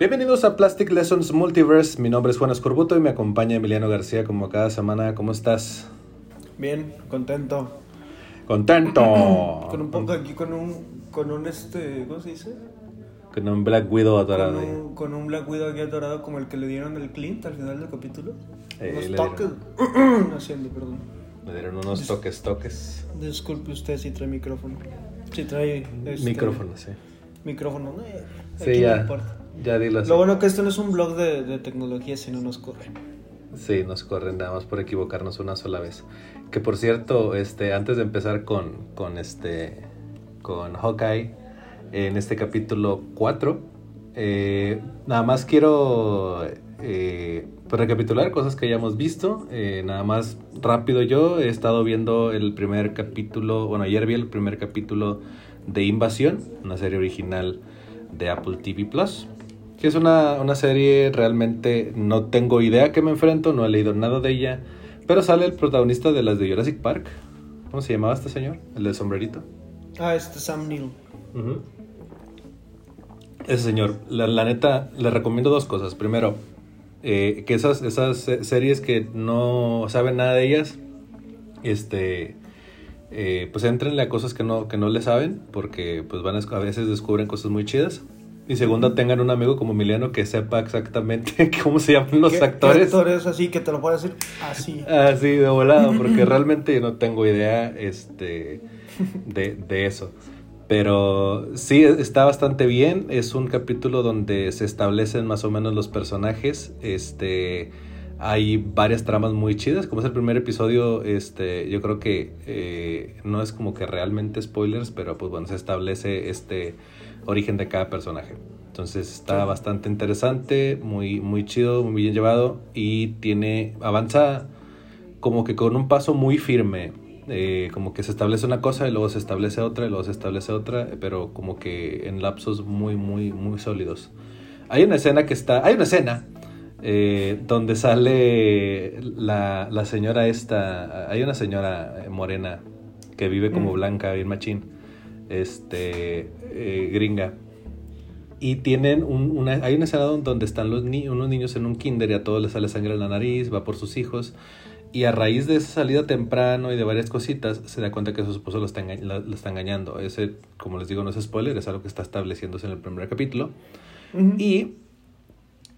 Bienvenidos a Plastic Lessons Multiverse. Mi nombre es Juan Escorbuto y me acompaña Emiliano García como cada semana. ¿Cómo estás? Bien, contento. Contento. con un poco aquí, con un, con un este, ¿cómo se dice? Con un Black Widow atorado. Con un, con un Black Widow aquí atorado como el que le dieron el Clint al final del capítulo. Eh, Unos le toques. Haciendo, perdón. Me dieron unos toques, toques. Disculpe usted si trae micrófono. Si trae este, Micrófono, sí. Micrófono, no, eh, Sí, aquí no ya. importa. Ya dilo así. Lo bueno que esto no es un blog de, de tecnología, si no nos corren. Sí, nos corren nada más por equivocarnos una sola vez. Que por cierto, este, antes de empezar con, con este con Hawkeye, en este capítulo 4, eh, nada más quiero eh, pues recapitular cosas que hayamos visto. Eh, nada más rápido yo he estado viendo el primer capítulo, bueno, ayer vi el primer capítulo de Invasión, una serie original de Apple TV Plus. Que es una, una serie realmente no tengo idea a qué me enfrento, no he leído nada de ella. Pero sale el protagonista de las de Jurassic Park. ¿Cómo se llamaba este señor? El del sombrerito. Ah, este Sam Neill. Ese señor, la, la neta, le recomiendo dos cosas. Primero, eh, que esas, esas se- series que no saben nada de ellas, este, eh, pues entrenle a cosas que no, que no le saben, porque pues van a, a veces descubren cosas muy chidas. Y segundo, tengan un amigo como Emiliano que sepa exactamente cómo se llaman los ¿Qué- qué actores. actores así que te lo puedo decir así? Así de volado, porque realmente yo no tengo idea este, de, de eso. Pero sí, está bastante bien. Es un capítulo donde se establecen más o menos los personajes. Este, hay varias tramas muy chidas. Como es el primer episodio, este, yo creo que eh, no es como que realmente spoilers, pero pues bueno, se establece este origen de cada personaje. Entonces está bastante interesante, muy, muy chido, muy bien llevado y tiene, avanza como que con un paso muy firme. eh, como que se establece una cosa y luego se establece otra y luego se establece otra, pero como que en lapsos muy, muy, muy sólidos. Hay una escena que está, hay una escena eh, donde sale la, la señora esta, hay una señora morena que vive como Mm. blanca, bien machín, este, eh, gringa. Y tienen un, una, hay una escena donde están los ni- unos niños en un kinder y a todos les sale sangre en la nariz, va por sus hijos. Y a raíz de esa salida temprano y de varias cositas, se da cuenta que su esposo lo está, la- está engañando. Ese, como les digo, no es spoiler, es algo que está estableciéndose en el primer capítulo. Y,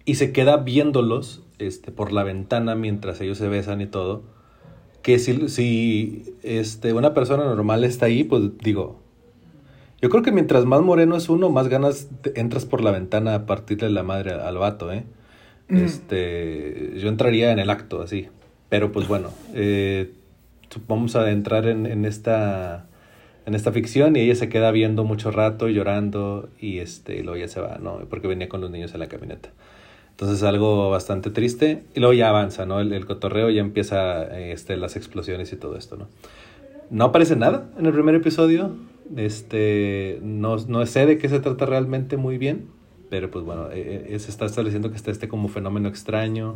y se queda viéndolos este, por la ventana mientras ellos se besan y todo. Que si, si este, una persona normal está ahí, pues digo, yo creo que mientras más moreno es uno, más ganas te- entras por la ventana a partirle la madre al vato, ¿eh? Mm. Este, yo entraría en el acto así. Pero pues bueno, eh, vamos a entrar en, en esta en esta ficción y ella se queda viendo mucho rato llorando y este y luego ya se va, ¿no? Porque venía con los niños en la camioneta. Entonces algo bastante triste y luego ya avanza, ¿no? El, el cotorreo ya empieza eh, este las explosiones y todo esto, ¿no? No aparece nada en el primer episodio. Este, no, no sé de qué se trata realmente muy bien, pero pues bueno, eh, eh, se está estableciendo que está este como fenómeno extraño.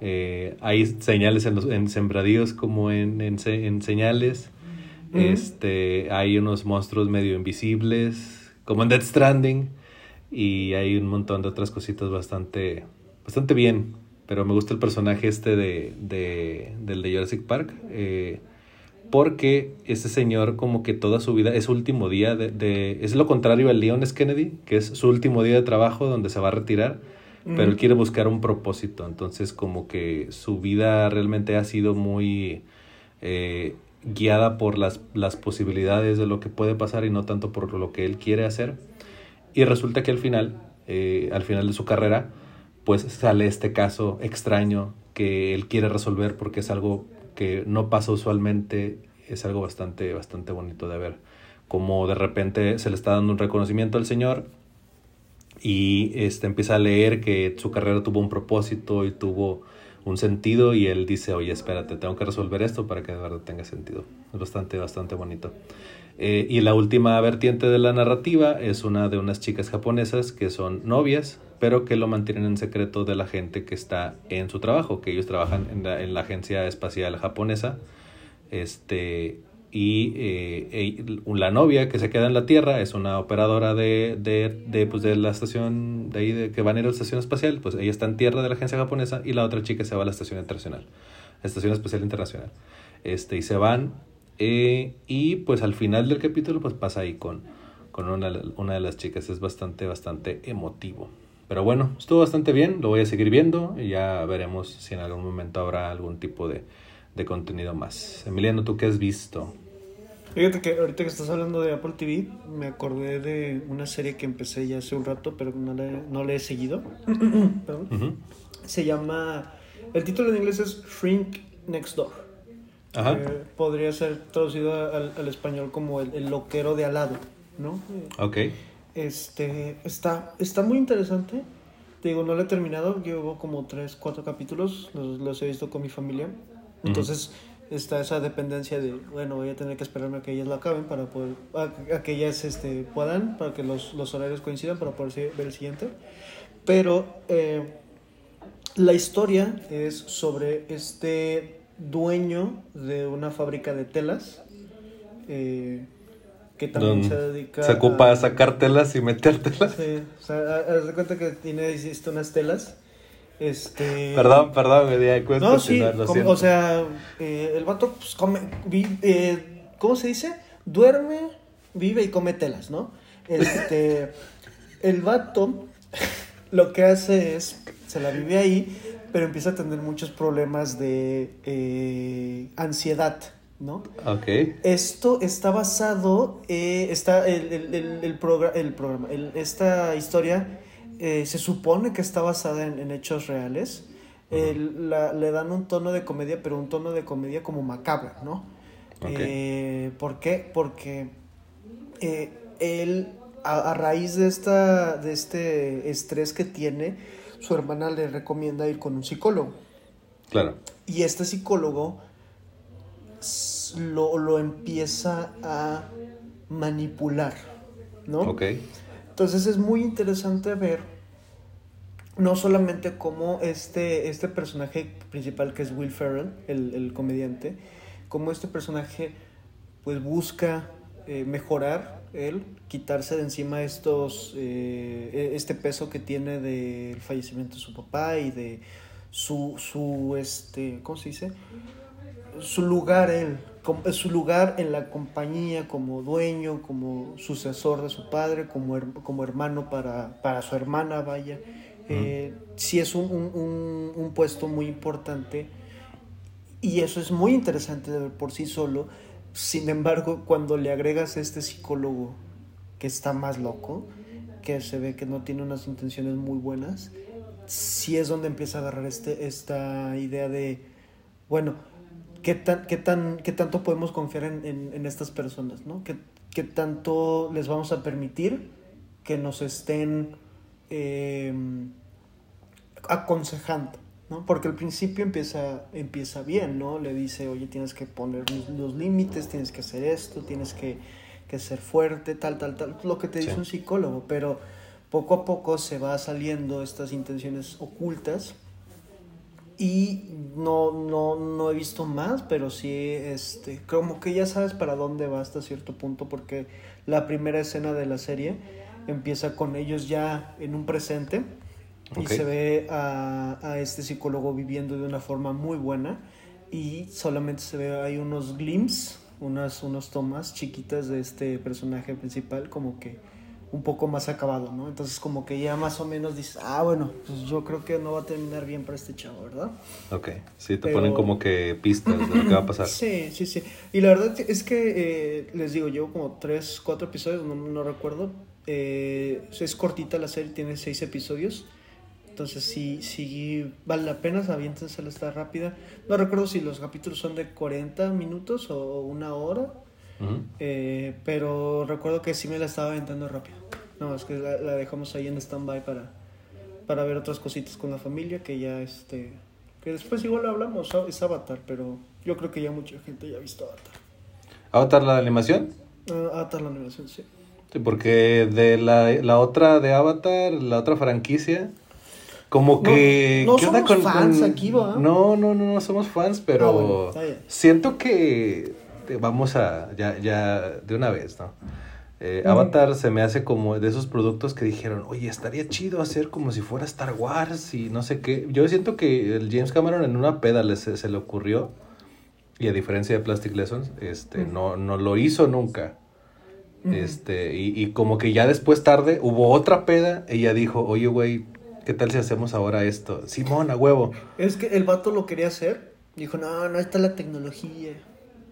Eh, hay señales en, los, en sembradíos como en, en, en señales. Este, hay unos monstruos medio invisibles, como en Dead Stranding. Y hay un montón de otras cositas bastante, bastante bien. Pero me gusta el personaje este de, de, del de Jurassic Park. eh, porque ese señor como que toda su vida es su último día de, de- es lo contrario al Leon S. Kennedy, que es su último día de trabajo donde se va a retirar, pero él quiere buscar un propósito, entonces como que su vida realmente ha sido muy eh, guiada por las, las posibilidades de lo que puede pasar y no tanto por lo que él quiere hacer. Y resulta que al final, eh, al final de su carrera, pues sale este caso extraño que él quiere resolver porque es algo que no pasa usualmente, es algo bastante, bastante bonito de ver. Como de repente se le está dando un reconocimiento al señor y este, empieza a leer que su carrera tuvo un propósito y tuvo un sentido y él dice, oye, espérate, tengo que resolver esto para que de verdad tenga sentido. Es bastante, bastante bonito. Eh, y la última vertiente de la narrativa es una de unas chicas japonesas que son novias, pero que lo mantienen en secreto de la gente que está en su trabajo, que ellos trabajan en la, en la agencia espacial japonesa. Este, y eh, la novia que se queda en la Tierra es una operadora de, de, de, pues, de la estación de ahí de, que van a ir a la estación espacial, pues ella está en tierra de la agencia japonesa y la otra chica se va a la estación internacional, estación espacial internacional. Este, y se van eh, y pues al final del capítulo pues pasa ahí con, con una, una de las chicas, es bastante, bastante emotivo. Pero bueno, estuvo bastante bien, lo voy a seguir viendo y ya veremos si en algún momento habrá algún tipo de, de contenido más. Emiliano, ¿tú qué has visto? Fíjate que ahorita que estás hablando de Apple TV, me acordé de una serie que empecé ya hace un rato, pero no le, no le he seguido. Perdón. Se llama. El título en inglés es Shrink Next Door. Ajá. Eh, podría ser traducido al, al español como el, el loquero de al lado, ¿no? Ok. Este, está, está muy interesante. Te digo, no lo he terminado. Llevo como tres, cuatro capítulos. Los, los he visto con mi familia. Entonces, está esa dependencia de, bueno, voy a tener que esperarme a que ellas lo acaben para poder, a, a que ellas este, puedan, para que los, los horarios coincidan para poder ver el siguiente. Pero eh, la historia es sobre este dueño de una fábrica de telas. eh, que también Don- se dedica Se ocupa a- a sacártelas y metértelas. Sí, o sea, ha- haz de cuenta que tiene, hiciste unas telas. Este. Perdón, perdón, me di cuenta. No, sí, lo como- o sea, eh, el vato, pues, come, vi- eh, ¿cómo se dice? Duerme, vive y come telas, ¿no? Este, el vato lo que hace es, se la vive ahí, pero empieza a tener muchos problemas de eh, ansiedad, ¿no? Ok. Esto está basado, eh, está el, el, el, el el programa, esta historia eh, se supone que está basada en, en hechos reales. La- le dan un tono de comedia, pero un tono de comedia como macabro, ¿no? Eh, ¿Por qué? Porque eh, él, a, a raíz de, esta, de este estrés que tiene, su hermana le recomienda ir con un psicólogo. Claro. Y este psicólogo lo, lo empieza a manipular, ¿no? Ok. Entonces es muy interesante ver no solamente cómo este, este personaje principal que es Will Ferrell, el, el comediante, cómo este personaje pues busca eh, mejorar él, quitarse de encima estos, eh, este peso que tiene del fallecimiento de su papá y de su, su este, ¿cómo se dice? Su lugar él, su lugar en la compañía como dueño, como sucesor de su padre, como, her- como hermano para, para su hermana, vaya. Eh, sí es un, un- un- un puesto muy importante y eso es muy interesante de ver por sí solo. Sin embargo, cuando le agregas a este psicólogo que está más loco, que se ve que no tiene unas intenciones muy buenas, sí es donde empieza a agarrar este, esta idea de, bueno, ¿qué, tan, qué, tan, qué tanto podemos confiar en, en- en estas personas? ¿no? ¿Qué, qué tanto les vamos a permitir que nos estén eh, aconsejando? ¿no? Porque al principio empieza, empieza bien, ¿no? Le dice, oye, tienes que poner los, los límites, tienes que hacer esto, tienes que, que ser fuerte, tal, tal, tal, lo que te dice Sí. un psicólogo, pero poco a poco se va saliendo estas intenciones ocultas y no, no, no he visto más, pero sí, este, como que ya sabes para dónde va hasta cierto punto, porque la primera escena de la serie empieza con ellos ya en un presente y se ve a, a este psicólogo viviendo de una forma muy buena y solamente se ve hay unos glimpses, unas unos tomas chiquitas de este personaje principal como que un poco más acabado, ¿no? Entonces como que ya más o menos dices, ah, bueno, pues yo creo que no va a terminar bien para este chavo, ¿verdad? Ok. Sí, te Pero- ponen como que pistas de lo que va a pasar. Sí, sí, sí. Y la verdad es que, eh, les digo, llevo como tres, cuatro episodios, no, no recuerdo. Eh, es cortita la serie, tiene seis episodios. Entonces sí, sí vale la pena, aviéntensela, está rápida. No recuerdo si los capítulos son de 40 minutos o una hora. Eh, pero recuerdo que sí me la estaba aventando rápido. No, es que la, la dejamos ahí en stand-by para, para ver otras cositas con la familia que ya este... Que después igual hablamos, ¿no? es Avatar, pero yo creo que ya mucha gente ya ha visto Avatar. ¿Avatar la animación? Ah, Avatar la animación, sí. Sí, porque de la, la otra de Avatar, la otra franquicia, como No, que... no ¿qué onda somos fans aquí, ¿va? No, no, no, no somos fans, pero Ah, bueno, siento que vamos a, ya, ya, de una vez, ¿no? Eh, Avatar se me hace como de esos productos que dijeron, oye, estaría chido hacer como si fuera Star Wars y no sé qué. Yo siento que el James Cameron en una peda le, se, le ocurrió y a diferencia de Plastic Lessons, este, no, no lo hizo nunca. Este, y, y, como que ya después tarde hubo otra peda, ella dijo, oye, güey, ¿qué tal si hacemos ahora esto? Simón, a huevo. Es que el vato lo quería hacer, dijo, no, no está la tecnología.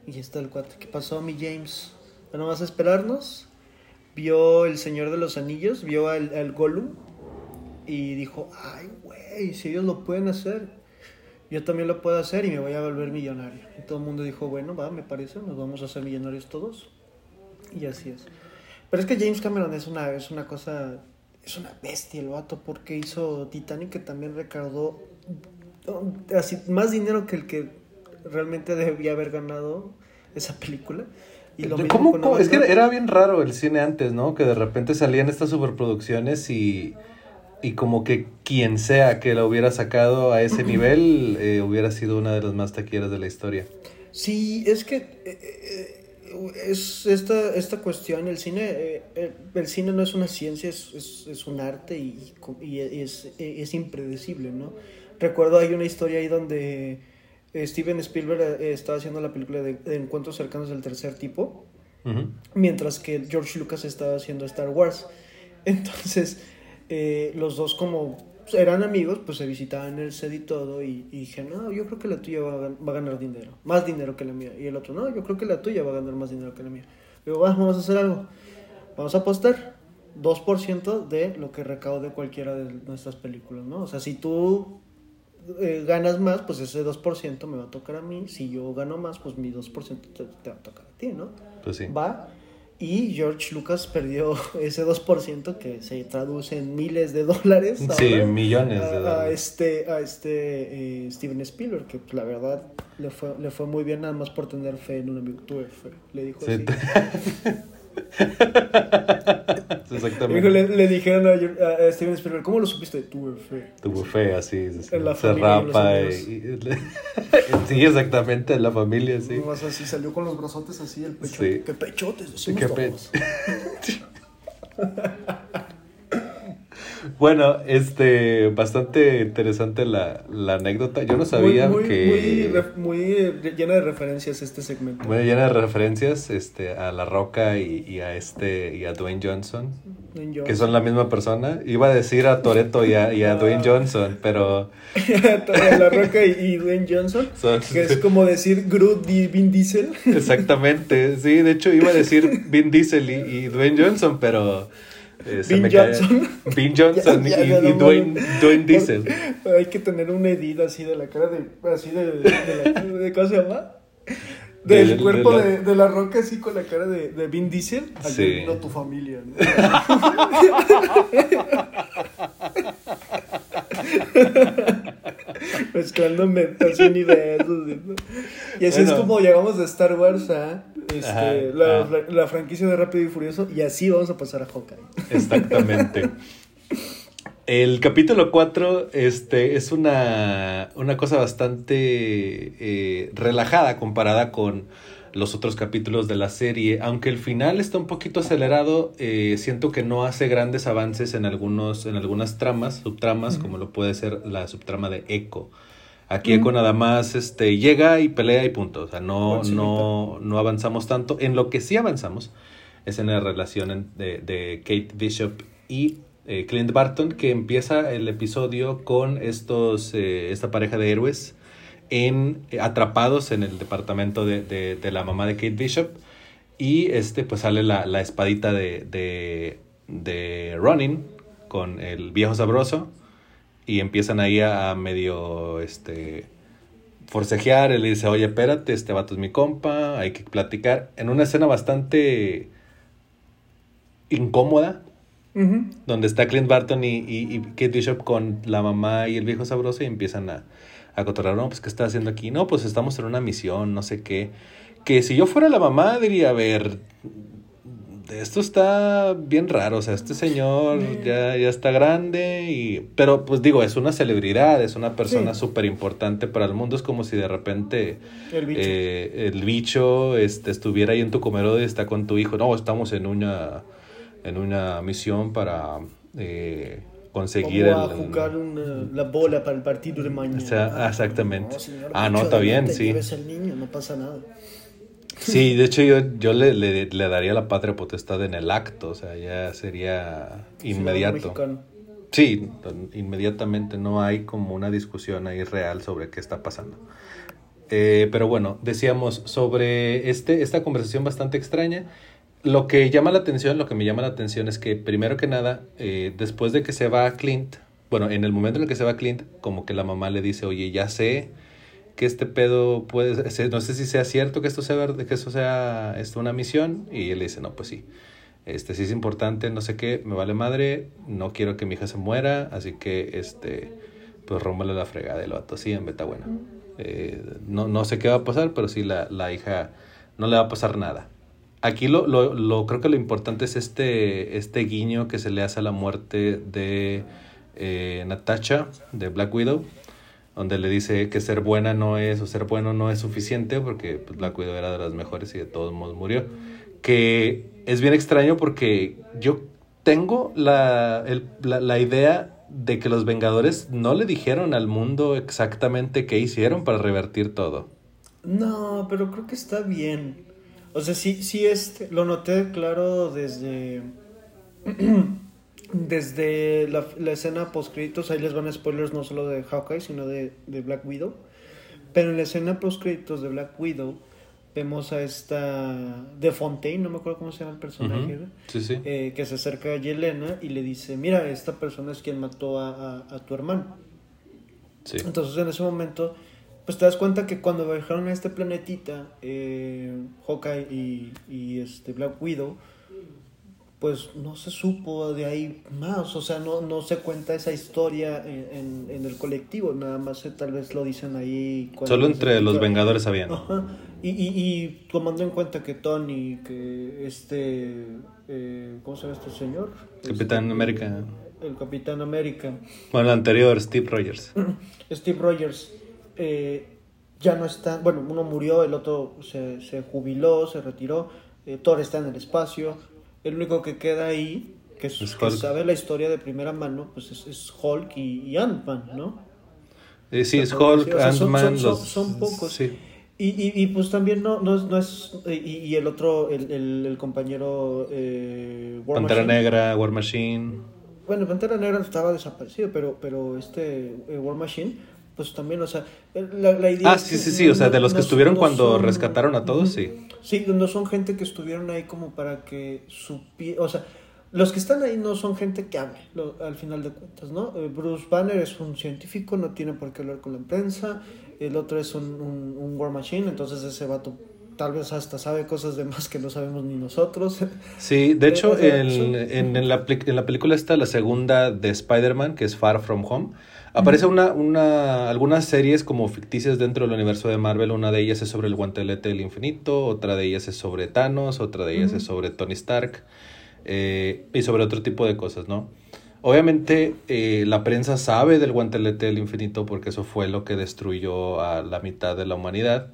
Y está el cuate, ¿qué pasó, mi James? ¿No vas a esperarnos? Vio El Señor de los Anillos, vio al, al Gollum y dijo, ay, güey, si ellos lo pueden hacer, yo también lo puedo hacer y me voy a volver millonario. Y todo el mundo dijo, bueno, va, me parece, nos vamos a hacer millonarios todos. Y así es. Pero es que James Cameron es una, es una cosa, es una bestia el vato, porque hizo Titanic que también recaudó así, más dinero que el que realmente debía haber ganado esa película. Y lo ¿Cómo, Es que era bien raro el cine antes, ¿no? Que de repente salían estas superproducciones y, y como que quien sea que la hubiera sacado a ese nivel eh, hubiera sido una de las más taquilleras de la historia. Sí, es que eh, eh, es esta, esta cuestión, el cine, el cine no es una ciencia, es, es, es un arte y, y es, es, impredecible, ¿no? Recuerdo hay una historia ahí donde Steven Spielberg eh, estaba haciendo la película de, Encuentros cercanos del tercer tipo, mientras que George Lucas estaba haciendo Star Wars. Entonces, eh, los dos como eran amigos, pues se visitaban el set y todo, y, dije, no, yo creo que la tuya va a, ganar dinero, más dinero que la mía. Y el otro, no, yo creo que la tuya va a ganar más dinero que la mía. Digo, vamos a hacer algo, vamos a apostar 2% de lo que recaude cualquiera de nuestras películas, ¿no? O sea, si tú eh, ganas más, pues ese 2% me va a tocar a mí. Si yo gano más, pues mi 2% te, te, va a tocar a ti, ¿no? Pues sí. Va. Y George Lucas perdió ese 2% que se traduce en miles de dólares. sí, millones de dólares. A este, a este eh, Steven Spielberg, que pues, la verdad le fue, le fue muy bien nada más por tener fe en un amigo. Tuve fe, le dijo así. Exactamente. Le, dijeron a, Steven Spielberg, ¿cómo lo supiste? Tuve fe. Tuve fe, así. se rapa. Y, sí, exactamente, en la familia, sí. Más así, salió con los brazotes así, el pecho. Sí. ¿Qué pechotes? ¿Qué pechotes? Bueno, este, bastante interesante la, la anécdota. Yo no sabía que... Muy, muy, llena de referencias este segmento. Muy llena de referencias este, a La Roca y, y a este y a Dwayne Johnson, que son la misma persona. Iba a decir a Toreto y a, y a Dwayne Johnson, pero... la Roca y, Dwayne Johnson, que es como decir Groot y Vin Diesel. Exactamente, sí, de hecho iba a decir Vin Diesel y, y Dwayne Johnson, pero... Eh, Vin Johnson. Vin Johnson y, y Dwayne, Dwayne, Diesel. Hay que tener un edit así de la cara de. Así de. de, de, ¿Cómo se llama? Del cuerpo de, de, la roca así con la cara de, de Vin Diesel. Sí. tu familia. ¿no? Mezclando meditación y besos. Y así es como llegamos de Star Wars a este, la, franquicia de Rápido y Furioso. Y así vamos a pasar a Hawkeye. Exactamente. El capítulo 4 este, es una, una cosa bastante eh, relajada comparada con los otros capítulos de la serie. Aunque el final está un poquito acelerado, eh, siento que no hace grandes avances en, algunos, en algunas tramas, subtramas, como lo puede ser la subtrama de Echo. Aquí Echo nada más este, llega y pelea y punto. O sea, no, no, no avanzamos tanto. En lo que sí avanzamos es en la relación de, de Kate Bishop y eh, Clint Barton, que empieza el episodio con estos, eh, esta pareja de héroes en, eh, atrapados en el departamento de, de, la mamá de Kate Bishop. Y este, pues sale la, la espadita de, de, de Ronin con el viejo sabroso. Y empiezan ahí a, medio este, forcejear. Él dice, oye, espérate, este vato es mi compa, hay que platicar. En una escena bastante incómoda. Donde está Clint Barton y, y, y Kate Bishop con la mamá y el viejo sabroso y empiezan a, a cotorrear, no, pues, ¿qué está haciendo aquí? No, pues estamos en una misión, no sé qué. Que si yo fuera la mamá, diría, a ver, esto está bien raro, o sea, este señor ya, ya está grande y... Pero pues digo, es una celebridad, es una persona súper importante para el mundo, es como si de repente El bicho. eh, el bicho este, estuviera ahí en tu comedor y está con tu hijo. No, estamos en una, en una misión para eh, conseguir Vamos a el... jugar una- la bola para el partido de mañana. O sea, exactamente. señor Ah, no, está bien, sí. niño, no pasa nada. Sí, de hecho yo, yo le, le, le daría la patria potestad en el acto, o sea, ya sería inmediato. Sí, inmediatamente no hay como una discusión ahí real sobre qué está pasando. Eh, pero bueno, decíamos sobre este, esta conversación bastante extraña. Lo que llama la atención, lo que me llama la atención es que primero que nada, eh, después de que se va Clint, bueno, en el momento en el que se va Clint, como que la mamá le dice, oye, ya sé que este pedo puede, no sé si sea cierto que esto sea verdad, que esto sea esto una misión, y él le dice, no, pues sí, este sí es importante, no sé qué, me vale madre, no quiero que mi hija se muera, así que este, pues rómbale la fregada, lo vato, sí, en beta bueno. Eh, no, no sé qué va a pasar, pero sí la, la hija no le va a pasar nada. Aquí lo, lo, lo creo que lo importante es este, este guiño que se le hace a la muerte de eh, Natasha, de Black Widow, donde le dice que ser buena no es, o ser bueno no es suficiente, porque pues, Black Widow era de las mejores y de todos modos murió. Que es bien extraño porque yo tengo la, el- la, la idea de que los Vengadores no le dijeron al mundo exactamente qué hicieron para revertir todo. No, pero creo que está bien. O sea, sí, sí, este, lo noté claro desde. desde la, la escena post créditos. Ahí les van spoilers no solo de Hawkeye, sino de, de Black Widow. Pero en la escena post créditos de Black Widow, vemos a esta. De Fontaine, no me acuerdo cómo se llama el personaje. Ujú. Sí, sí. eh, que se acerca a Yelena y le dice: Mira, esta persona es quien mató a, a- a tu hermano. sí. Entonces en ese momento, pues te das cuenta que cuando viajaron a este planetita, eh, Hawkeye y, y este Black Widow, pues no se supo de ahí más, o sea, no, no se cuenta esa historia en, en- en el colectivo, nada más eh, tal vez lo dicen ahí. Solo entre los Vengadores sabían. Ajá. Y, y, y tomando en cuenta que Tony, que este, eh, ¿cómo se llama este señor? Capitán Este, América. El Capitán América. Bueno, el anterior, Steve Rogers. Steve Rogers eh, ya no está, bueno, uno murió, el otro se, se jubiló, se retiró, eh, Thor está en el espacio, el único que queda ahí, que, es- Es que Hulk. sabe la historia de primera mano, pues es, es Hulk y, y Ant-Man, ¿no? Eh, sí, es O sea, Hulk, son- Ant-Man, son- los... son- pocos. Sí. Y, y, y pues también no, no es, no es y, y el otro, el, el, el compañero eh, War Pantera Machine. Negra, War Machine. Bueno, Pantera Negra estaba desaparecido, pero, pero este eh, War Machine, pues también, o sea, la, la idea Ah, sí, sí, sí, o sea, de los que no- estuvieron no cuando son- rescataron a todos, sí. Sí, no son gente que estuvieron ahí como para que supiera, o sea, los que están ahí no son gente que hable, lo- al final de cuentas, ¿no? Eh, Bruce Banner es un científico, no tiene por qué hablar con la prensa, el otro es un, un, un War Machine, entonces ese vato tal vez hasta sabe cosas de más que no sabemos ni nosotros. Sí, de hecho, o sea, en, en, en la, en la película está la segunda de Spider-Man, que es Far From Home. Aparece una, una, algunas series como ficticias dentro del universo de Marvel. Una de ellas es sobre el guantelete del infinito, otra de ellas es sobre Thanos, otra de ellas es sobre Tony Stark eh, y sobre otro tipo de cosas, ¿no? Obviamente eh, la prensa sabe del guantelete del infinito porque eso fue lo que destruyó a la mitad de la humanidad.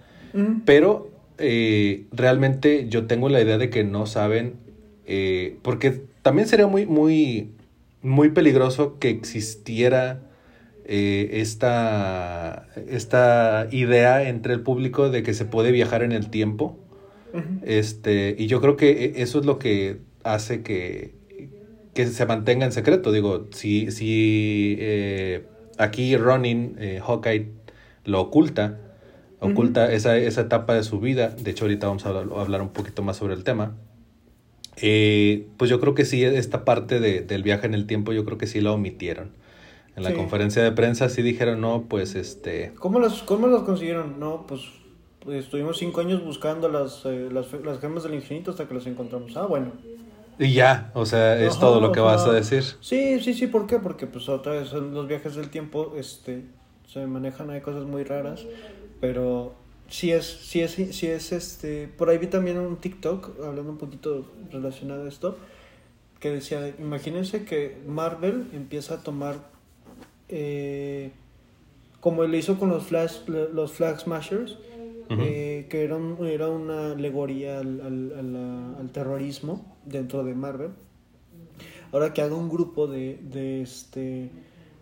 Pero eh, realmente yo tengo la idea de que no saben, eh, porque también sería muy, muy, muy peligroso que existiera eh, esta, esta idea entre el público de que se puede viajar en el tiempo. Este, y yo creo que e- eso es lo que hace que, que se mantenga en secreto. Digo, si, si eh, aquí Ronin, eh, Hawkeye, lo oculta, oculta esa, esa etapa de su vida, de hecho ahorita vamos a hablar, a hablar un poquito más sobre el tema, eh, pues yo creo que sí, esta parte de- del viaje en el tiempo, yo creo que sí la omitieron. En la Sí. conferencia de prensa sí dijeron, no, pues este... ¿Cómo las, cómo las consiguieron? No, pues, pues estuvimos cinco años buscando las, eh, las, las gemas del infinito hasta que las encontramos. Ah, bueno. Y ya, o sea, es Ajá, todo lo que o vas sea, a decir. Sí, sí, sí, ¿por qué? Porque pues otra vez en los viajes del tiempo este, se manejan, hay cosas muy raras, pero sí es, sí es, sí es este, por ahí vi también un TikTok, hablando un poquito relacionado a esto, que decía, imagínense que Marvel empieza a tomar, eh, como le hizo con los Flash, los Flag Smashers, eh, que era, era una alegoría al, al, al, terrorismo dentro de Marvel. Ahora que haga un grupo de, de este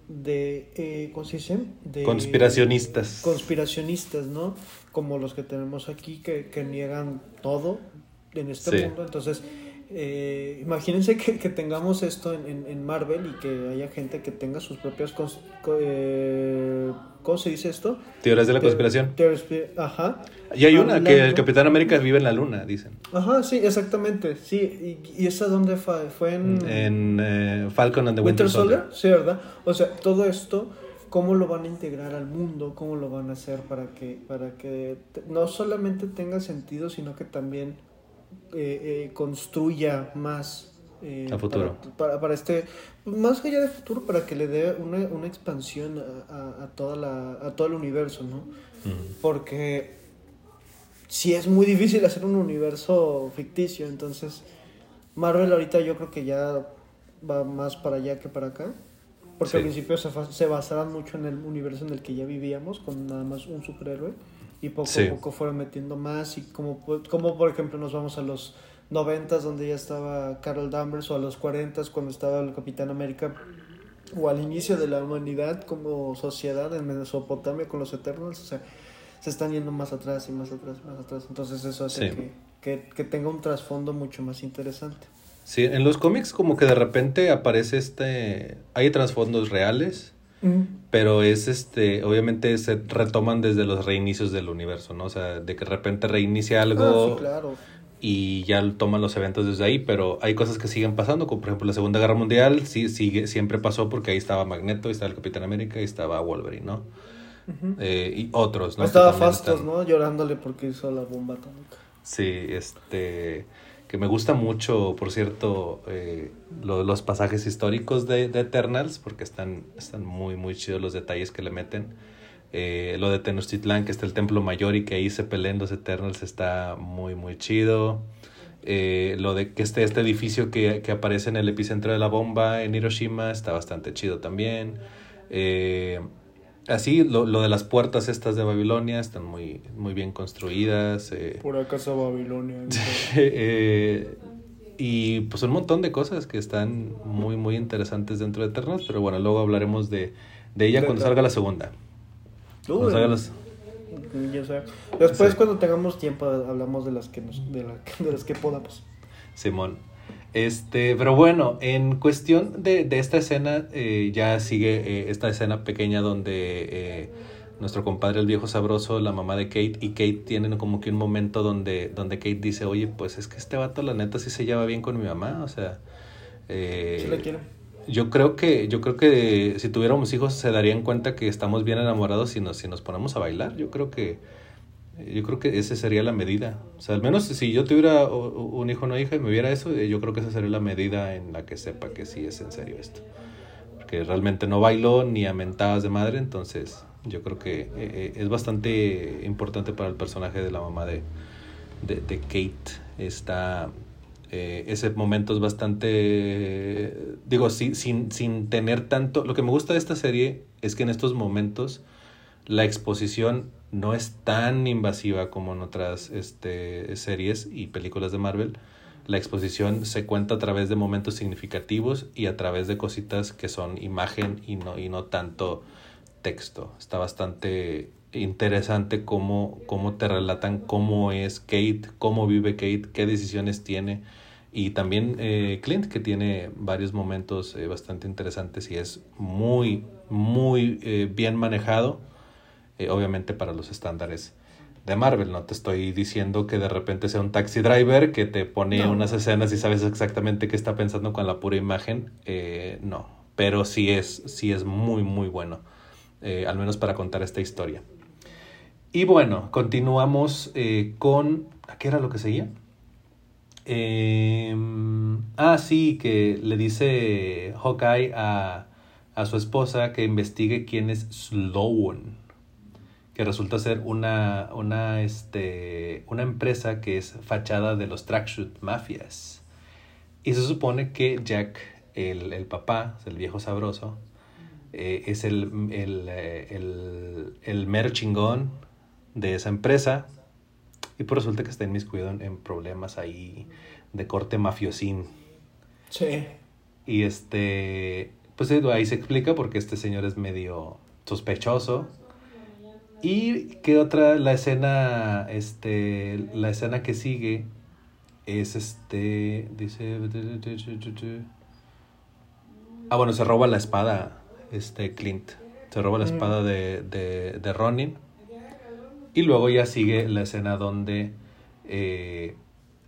de eh, ¿cómo se dice? De, conspiracionistas. conspiracionistas no como los que tenemos aquí que, que niegan todo en este mundo. Entonces eh, imagínense que, que, tengamos esto en, en, Marvel y que haya gente que tenga sus propias eh, ¿cómo se dice esto? Teorías de la conspiración. ajá. Y hay una que el Capitán América vive en la luna, dicen. Ajá, sí, exactamente. Sí, y, y esa dónde fue? Fue en en eh, Falcon and the Winter, Soldier. Sí, ¿verdad? O sea, todo esto cómo lo van a integrar al mundo, cómo lo van a hacer para que para que no solamente tenga sentido, sino que también eh, eh, construya más eh, a futuro. Para, para, este, más allá de futuro, para que le dé una, una expansión a, a, toda la, a todo el universo, ¿no? Porque si es muy difícil hacer un universo ficticio, entonces Marvel ahorita yo creo que ya va más para allá que para acá. Porque al principio se, se basaban mucho en el universo en el que ya vivíamos, con nada más un superhéroe y poco a poco fueron metiendo más y como, como por ejemplo nos vamos a los noventas donde ya estaba Carol Danvers o a los cuarentas cuando estaba el Capitán América o al inicio de la humanidad como sociedad en Mesopotamia con los Eternals, o sea, se están yendo más atrás y más atrás, más atrás. Entonces eso hace que, que, que, tenga un trasfondo mucho más interesante. Sí, en los cómics como que de repente aparece este... Hay trasfondos reales pero es este, obviamente se retoman desde los reinicios del universo, ¿no? O sea, de que de repente reinicia algo. Ah, y ya toman los eventos desde ahí, pero hay cosas que siguen pasando, como por ejemplo la Segunda Guerra Mundial, sí, sigue, siempre pasó porque ahí estaba Magneto, ahí estaba el Capitán América, y estaba Wolverine, ¿no? eh, y otros, ¿no? Estaba Fastos, ¿no? Llorándole porque hizo la bomba atómica. Sí, este que me gusta mucho, por cierto, eh, los pasajes históricos de, de, Eternals, porque están, están muy, muy chidos los detalles que le meten. Eh, lo de Tenochtitlan, que está el templo mayor y que ahí se peleen los Eternals, está muy, muy chido. Eh, lo de que esté este edificio que, que, aparece en el epicentro de la bomba en Hiroshima está bastante chido también. Así, lo, lo de las puertas estas de Babilonia están muy, muy bien construidas. Eh. Por casa Babilonia. eh, y pues un montón de cosas que están muy, muy interesantes dentro de Eternals, pero bueno, luego hablaremos de, de ella cuando salga la segunda. cuando salga las... Sé. Después cuando tengamos tiempo hablamos de las que nos, de, la, de las que podamos. Simón. Este, pero bueno, en cuestión de, de esta escena, eh, ya sigue eh, esta escena pequeña donde eh, nuestro compadre el viejo sabroso, la mamá de Kate y Kate tienen como que un momento donde, donde Kate dice, oye, pues es que este vato la neta sí se lleva bien con mi mamá, o sea... sí la quiero. Yo creo que, yo creo que si tuviéramos hijos se darían cuenta que estamos bien enamorados si nos, si nos ponemos a bailar. Yo creo que yo creo que esa sería la medida. O sea, al menos si yo tuviera un hijo o una hija y me viera eso, eh, yo creo que esa sería la medida en la que sepa que sí es en serio esto. Porque realmente no bailó ni a mentadas de madre, entonces yo creo que eh, eh, es bastante importante para el personaje de la mamá de, de, de Kate. Está, ese momento es bastante, digo, sin, sin, sin tener tanto... Lo que me gusta de esta serie es que en estos momentos la exposición no es tan invasiva como en otras este, series y películas de Marvel. La exposición se cuenta a través de momentos significativos y a través de cositas que son imagen y no, y no tanto texto. Está bastante interesante cómo, cómo te relatan cómo es Kate, cómo vive Kate, qué decisiones tiene. Y también eh, Clint, que tiene varios momentos eh, bastante interesantes y es muy, muy eh, bien manejado eh, obviamente para los estándares de Marvel. No te estoy diciendo que de repente sea un taxi driver que te pone unas escenas y sabes exactamente qué está pensando con la pura imagen. Eh, no, pero sí es, sí es muy, muy bueno, eh, al menos para contar esta historia. Y bueno, continuamos con... ¿A qué era lo que seguía? Em, ah, sí, que le dice Hawkeye a, a su esposa que investigue quién es Sloan que resulta ser una, una, este, una empresa que es fachada de los Tracksuit Mafias. Y se supone que Jack, el, el papá, el viejo sabroso, eh, es el, el, eh, el, el, mero chingón de esa empresa. Y pues resulta que está inmiscuido en, en problemas ahí de corte mafiosín. Sí. Y este, pues ahí se explica porque este señor es medio sospechoso. Y qué otra, la escena, este, la escena que sigue es este, dice, ah bueno, se roba la espada, este Clint, se roba la espada de, de, de Ronin. Y luego ya sigue la escena donde eh,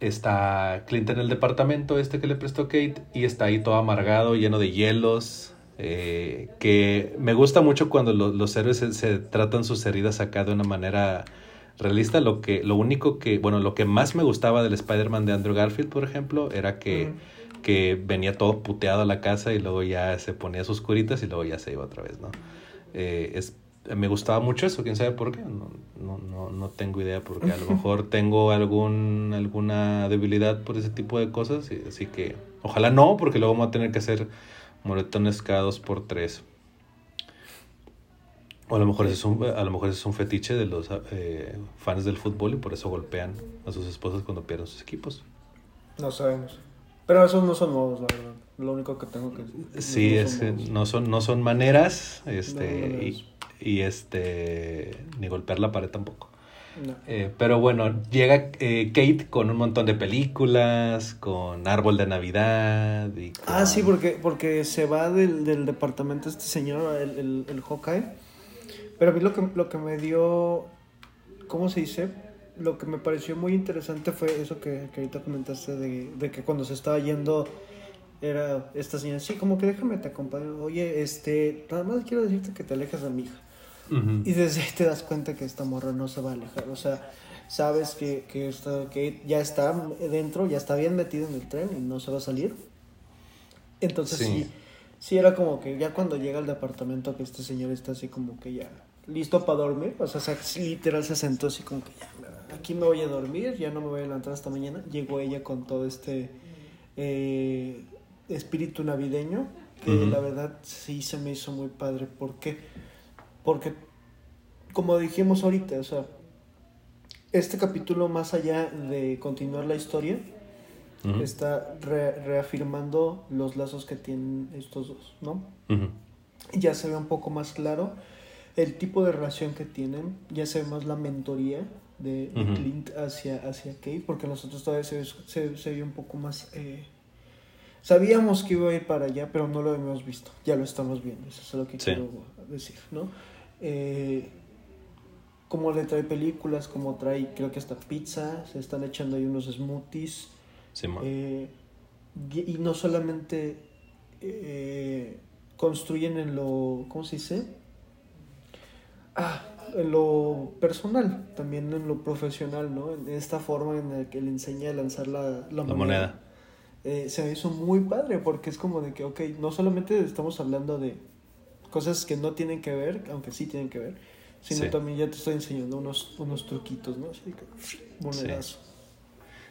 está Clint en el departamento este que le prestó Kate y está ahí todo amargado, lleno de hielos, eh, que me gusta mucho cuando los héroes se, tratan sus heridas acá de una manera realista. Lo, que, lo único que, bueno, lo que más me gustaba del Spider-Man de Andrew Garfield, por ejemplo, era que, que venía todo puteado a la casa y luego ya se ponía sus curitas y luego ya se iba otra vez, ¿no? Eh, es, me gustaba mucho eso, quién sabe por qué, no, no, no, no tengo idea, porque a lo mejor tengo algún, alguna debilidad por ese tipo de cosas, así que ojalá no, porque luego vamos a tener que hacer moretones cada dos por tres. O a lo mejor es un, a lo mejor es un fetiche de los eh, fans del fútbol y por eso golpean a sus esposas cuando pierden sus equipos. No sabemos. Pero esos no son modos, la verdad. Lo único que tengo que decir. Sí, no es que no son, no son maneras, este, y, y, este, ni golpear la pared tampoco. No. Eh, pero bueno, llega eh, Kate con un montón de películas, con árbol de Navidad. Y con... Ah, sí, porque, porque se va del, del departamento este señor, el, el, el, Hawkeye. Pero a mí lo que, lo que me dio, ¿cómo se dice? Lo que me pareció muy interesante fue eso que, que ahorita comentaste de, de, que cuando se estaba yendo era esta señora, sí, como que déjame te acompaño. Oye, este, nada más quiero decirte que te alejes de mi hija. Uh -huh. Y desde ahí te das cuenta que esta morra no se va a alejar. O sea, sabes que, que, está, que ya está dentro, ya está bien metido en el tren y no se va a salir. Entonces sí. sí, sí era como que ya cuando llega al departamento que este señor está así como que ya listo para dormir. O sea, literal se sentó así como que ya, aquí me voy a dormir, ya no me voy a levantar hasta mañana. Llegó ella con todo este eh, espíritu navideño, que uh -huh. la verdad sí se me hizo muy padre. ¿Por qué? Porque, como dijimos ahorita, o sea, este capítulo, más allá de continuar la historia, uh -huh. está re reafirmando los lazos que tienen estos dos, ¿no? Uh -huh. Ya se ve un poco más claro el tipo de relación que tienen, ya se ve más la mentoría de, Clint hacia, hacia Kate, porque nosotros todavía se, se, se ve un poco más... Eh, sabíamos que iba a ir para allá, pero no lo habíamos visto. Ya lo estamos viendo, eso es lo que sí. quiero decir, ¿no? Eh, como le trae películas, como trae, creo que hasta pizza, se están echando ahí unos smoothies. Sí, eh, y, no solamente eh, construyen en lo, ¿cómo se dice? Ah, en lo personal, también en lo profesional, ¿no? En esta forma en la que le enseña a lanzar la, la, la moneda. moneda. Eh, se me hizo muy padre porque es como de que, ok, no solamente estamos hablando de cosas que no tienen que ver, aunque sí tienen que ver, sino sí. también ya te estoy enseñando unos, unos truquitos, ¿no? Así que. Sí.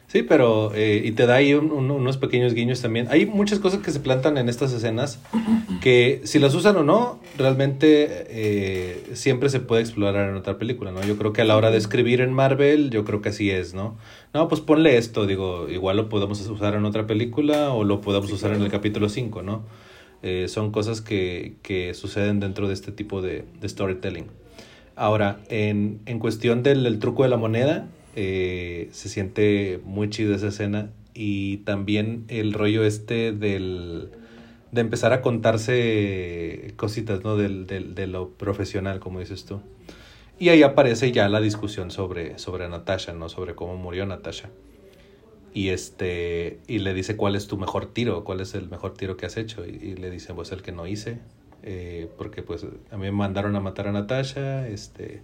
Sí, pero eh, y te da ahí un, un, unos pequeños guiños también. Hay muchas cosas que se plantan en estas escenas que si las usan o no, realmente eh, siempre se puede explorar en otra película, ¿no? Yo creo que a la hora de escribir en Marvel, yo creo que así es, ¿no? No, pues ponle esto, digo, igual lo podemos usar en otra película o lo podemos sí, usar claro. en el capítulo 5, ¿no? Eh, son cosas que, que suceden dentro de este tipo de, storytelling. Ahora, en, en cuestión del, del truco de la moneda, eh, se siente muy chido esa escena y también el rollo este del de empezar a contarse cositas no del, del, de lo profesional como dices tú. Y ahí aparece ya la discusión sobre sobre Natasha no sobre cómo murió Natasha y este y le dice cuál es tu mejor tiro cuál es el mejor tiro que has hecho y, le dice pues el que no hice eh, porque pues a mí me mandaron a matar a Natasha este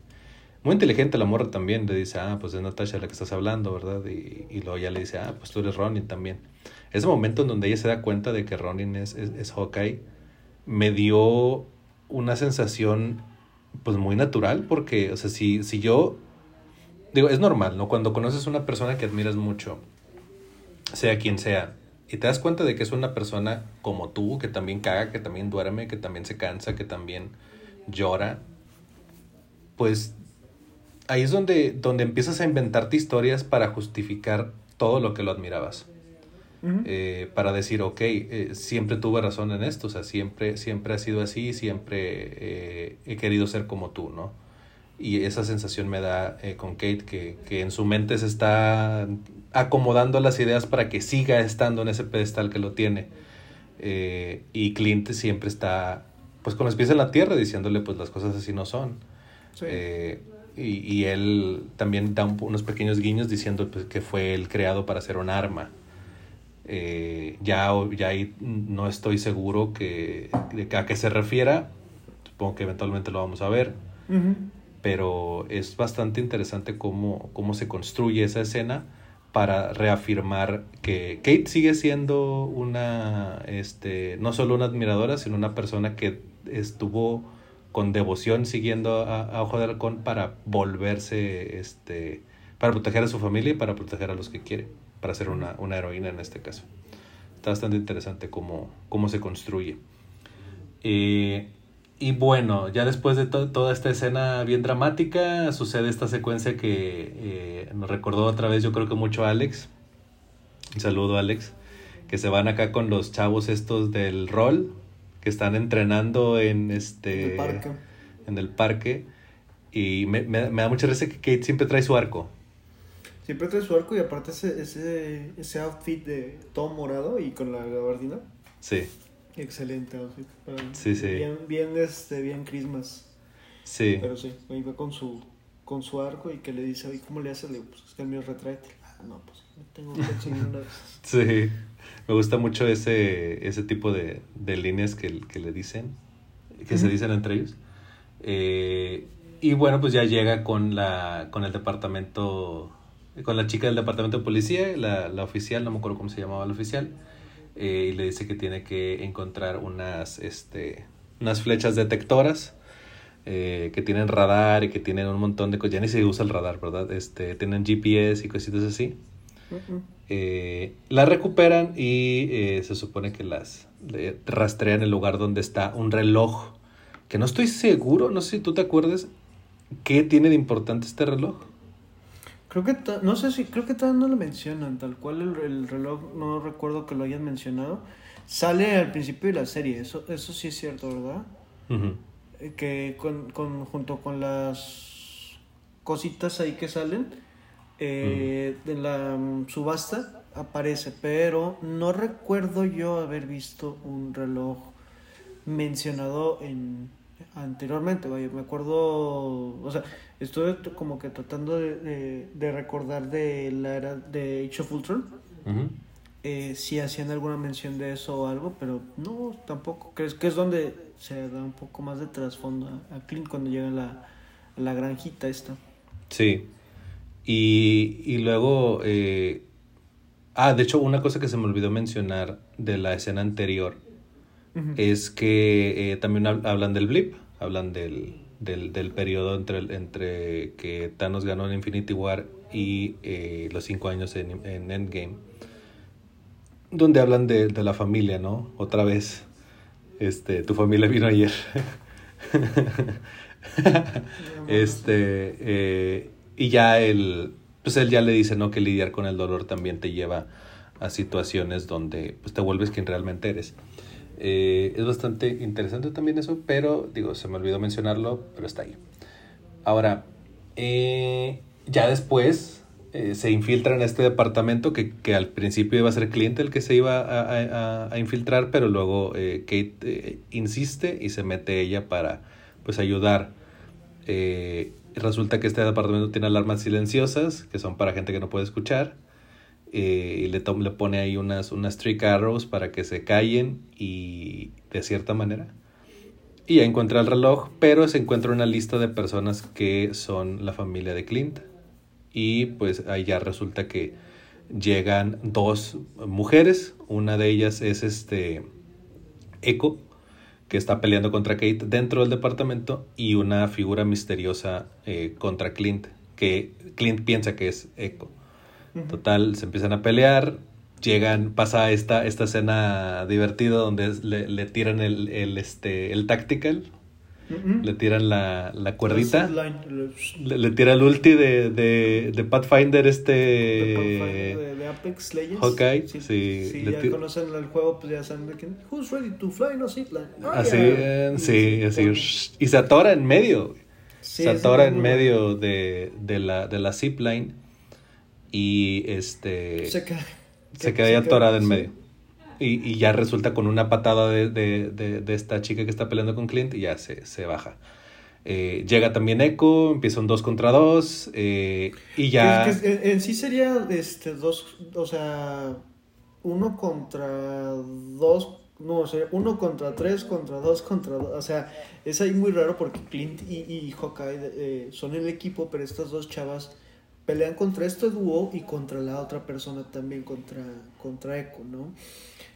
muy inteligente la morra también, le dice, ah, pues es Natasha la que estás hablando, ¿verdad? Y, y luego ya le dice, ah, pues tú eres Ronin también. Ese momento en donde ella se da cuenta de que Ronin es, es, Hawkeye, me dio una sensación pues muy natural, porque, o sea, si, si yo, digo, es normal, ¿no? Cuando conoces una persona que admiras mucho, sea quien sea, y te das cuenta de que es una persona como tú, que también caga, que también duerme, que también se cansa, que también llora, pues ahí es donde, donde empiezas a inventarte historias para justificar todo lo que lo admirabas. Eh, para decir, ok, eh, siempre tuve razón en esto, o sea, siempre, siempre ha sido así, siempre eh, he querido ser como tú, ¿no? Y esa sensación me da con Kate que, que, en su mente se está acomodando las ideas para que siga estando en ese pedestal que lo tiene. y Clint siempre está, pues, con los pies en la tierra, diciéndole, pues, las cosas así no son. Y, y, él también da unos pequeños guiños diciendo pues, que fue el creado para ser un arma. Eh, ya, ya ahí no estoy seguro que, de a qué se refiera. Supongo que eventualmente lo vamos a ver. Pero es bastante interesante cómo, cómo se construye esa escena para reafirmar que Kate sigue siendo una, este, no solo una admiradora, sino una persona que estuvo con devoción siguiendo a, a Ojo de Halcón para volverse, este, para proteger a su familia y para proteger a los que quiere para ser una, una heroína en este caso. Está bastante interesante cómo, cómo se construye. Eh, y bueno, ya después de toda esta escena bien dramática, sucede esta secuencia que eh, nos recordó otra vez, yo creo que mucho a Alex. Un saludo, Alex. Que se van acá con los chavos estos del rol, que están entrenando en este. El parque. En el parque. Y me, me, me da mucha risa que Kate siempre trae su arco. Siempre trae su arco y aparte ese, ese, ese outfit de todo morado y con la gabardina. Sí. Excelente outfit. sí, sí. Bien, bien, este, bien Christmas. Sí. Pero sí, ahí va con su, con su arco y que le dice, oye, ¿cómo le hace? Le digo, pues es que el mío retráete. Ah, no, pues tengo que una vez. Sí. Me gusta mucho ese, ese tipo de, de líneas que, que le dicen, que se dicen entre ellos. Eh, y bueno, pues ya llega con, la, con el departamento con la chica del departamento de policía, la, la oficial, no me acuerdo cómo se llamaba la oficial, eh, y le dice que tiene que encontrar unas, este, unas flechas detectoras eh, que tienen radar y que tienen un montón de cosas. Ya ni se usa el radar, ¿verdad? Este, tienen GPS y cositas así. Eh, las recuperan y se supone que las rastrean el lugar donde está un reloj. Que no estoy seguro, no sé si tú te acuerdas, ¿qué tiene de importante este reloj? Creo que, no sé si, creo que todavía no lo mencionan, tal cual el, reloj, no recuerdo que lo hayan mencionado. Sale al principio de la serie, eso, eso sí es cierto, ¿verdad? Eh, que con, con, junto con las cositas ahí que salen, eh, de la mm, subasta aparece, pero no recuerdo yo haber visto un reloj mencionado en anteriormente, vaya, me acuerdo, o sea, estuve como que tratando de, de, recordar de la era de Age of Ultron, eh, si hacían alguna mención de eso o algo, pero no, tampoco, crees que es donde se da un poco más de trasfondo a, Clint cuando llega la, la granjita esta. Sí, y, y luego, eh, ah, de hecho, una cosa que se me olvidó mencionar de la escena anterior, es que eh, también hablan del blip, hablan del, del, del periodo entre, entre que Thanos ganó en Infinity War y eh, los cinco años en, en, Endgame, donde hablan de, de, la familia, ¿no? Otra vez, este, tu familia vino ayer. este, eh, y ya él, pues él ya le dice, ¿no? Que lidiar con el dolor también te lleva a situaciones donde pues, te vuelves quien realmente eres. Eh, es bastante interesante también eso, pero digo, se me olvidó mencionarlo, pero está ahí. Ahora, eh, ya después eh, se infiltra en este departamento que, que, al principio iba a ser cliente el que se iba a, a, infiltrar, pero luego Kate insiste y se mete ella para pues ayudar. resulta que este departamento tiene alarmas silenciosas que son para gente que no puede escuchar eh, y le, pone ahí unas, unas trick arrows para que se callen y de cierta manera. Y ya encuentra el reloj, pero se encuentra una lista de personas que son la familia de Clint. Y pues ahí ya resulta que llegan dos mujeres. Una de ellas es este Echo, que está peleando contra Kate dentro del departamento y una figura misteriosa eh, contra Clint, que Clint piensa que es Echo. Total, se empiezan a pelear, llegan, pasa esta, esta escena divertida donde le, le tiran el, el, este, el tactical, le tiran la, la cuerdita. Le, le, tira el ulti de, de, de Pathfinder este... De, de Apex Legends. Hawkeye, Sí, sí. sí, ya conocen el juego, pues ya saben de quién. Who's ready to fly no zipline? Oh, Así, yeah. eh, sí, así. shh, Y se atora en medio. Sí, se sí, atora en medio de, de la, de la zipline y este. Se queda, se queda ahí atorada en medio. Y, y ya resulta con una patada de, de, de, de esta chica que está peleando con Clint y ya se, se baja. Eh, llega también Echo, empieza un 2 contra 2 eh, y ya... Es que en, en sí sería este dos, o sea, uno contra dos, no, o sea, uno contra tres, contra dos, contra dos, o sea, es ahí muy raro porque Clint y, y Hawkeye eh, son el equipo, pero estas dos chavas pelean contra este dúo y contra la otra persona también, contra, contra Echo, ¿no?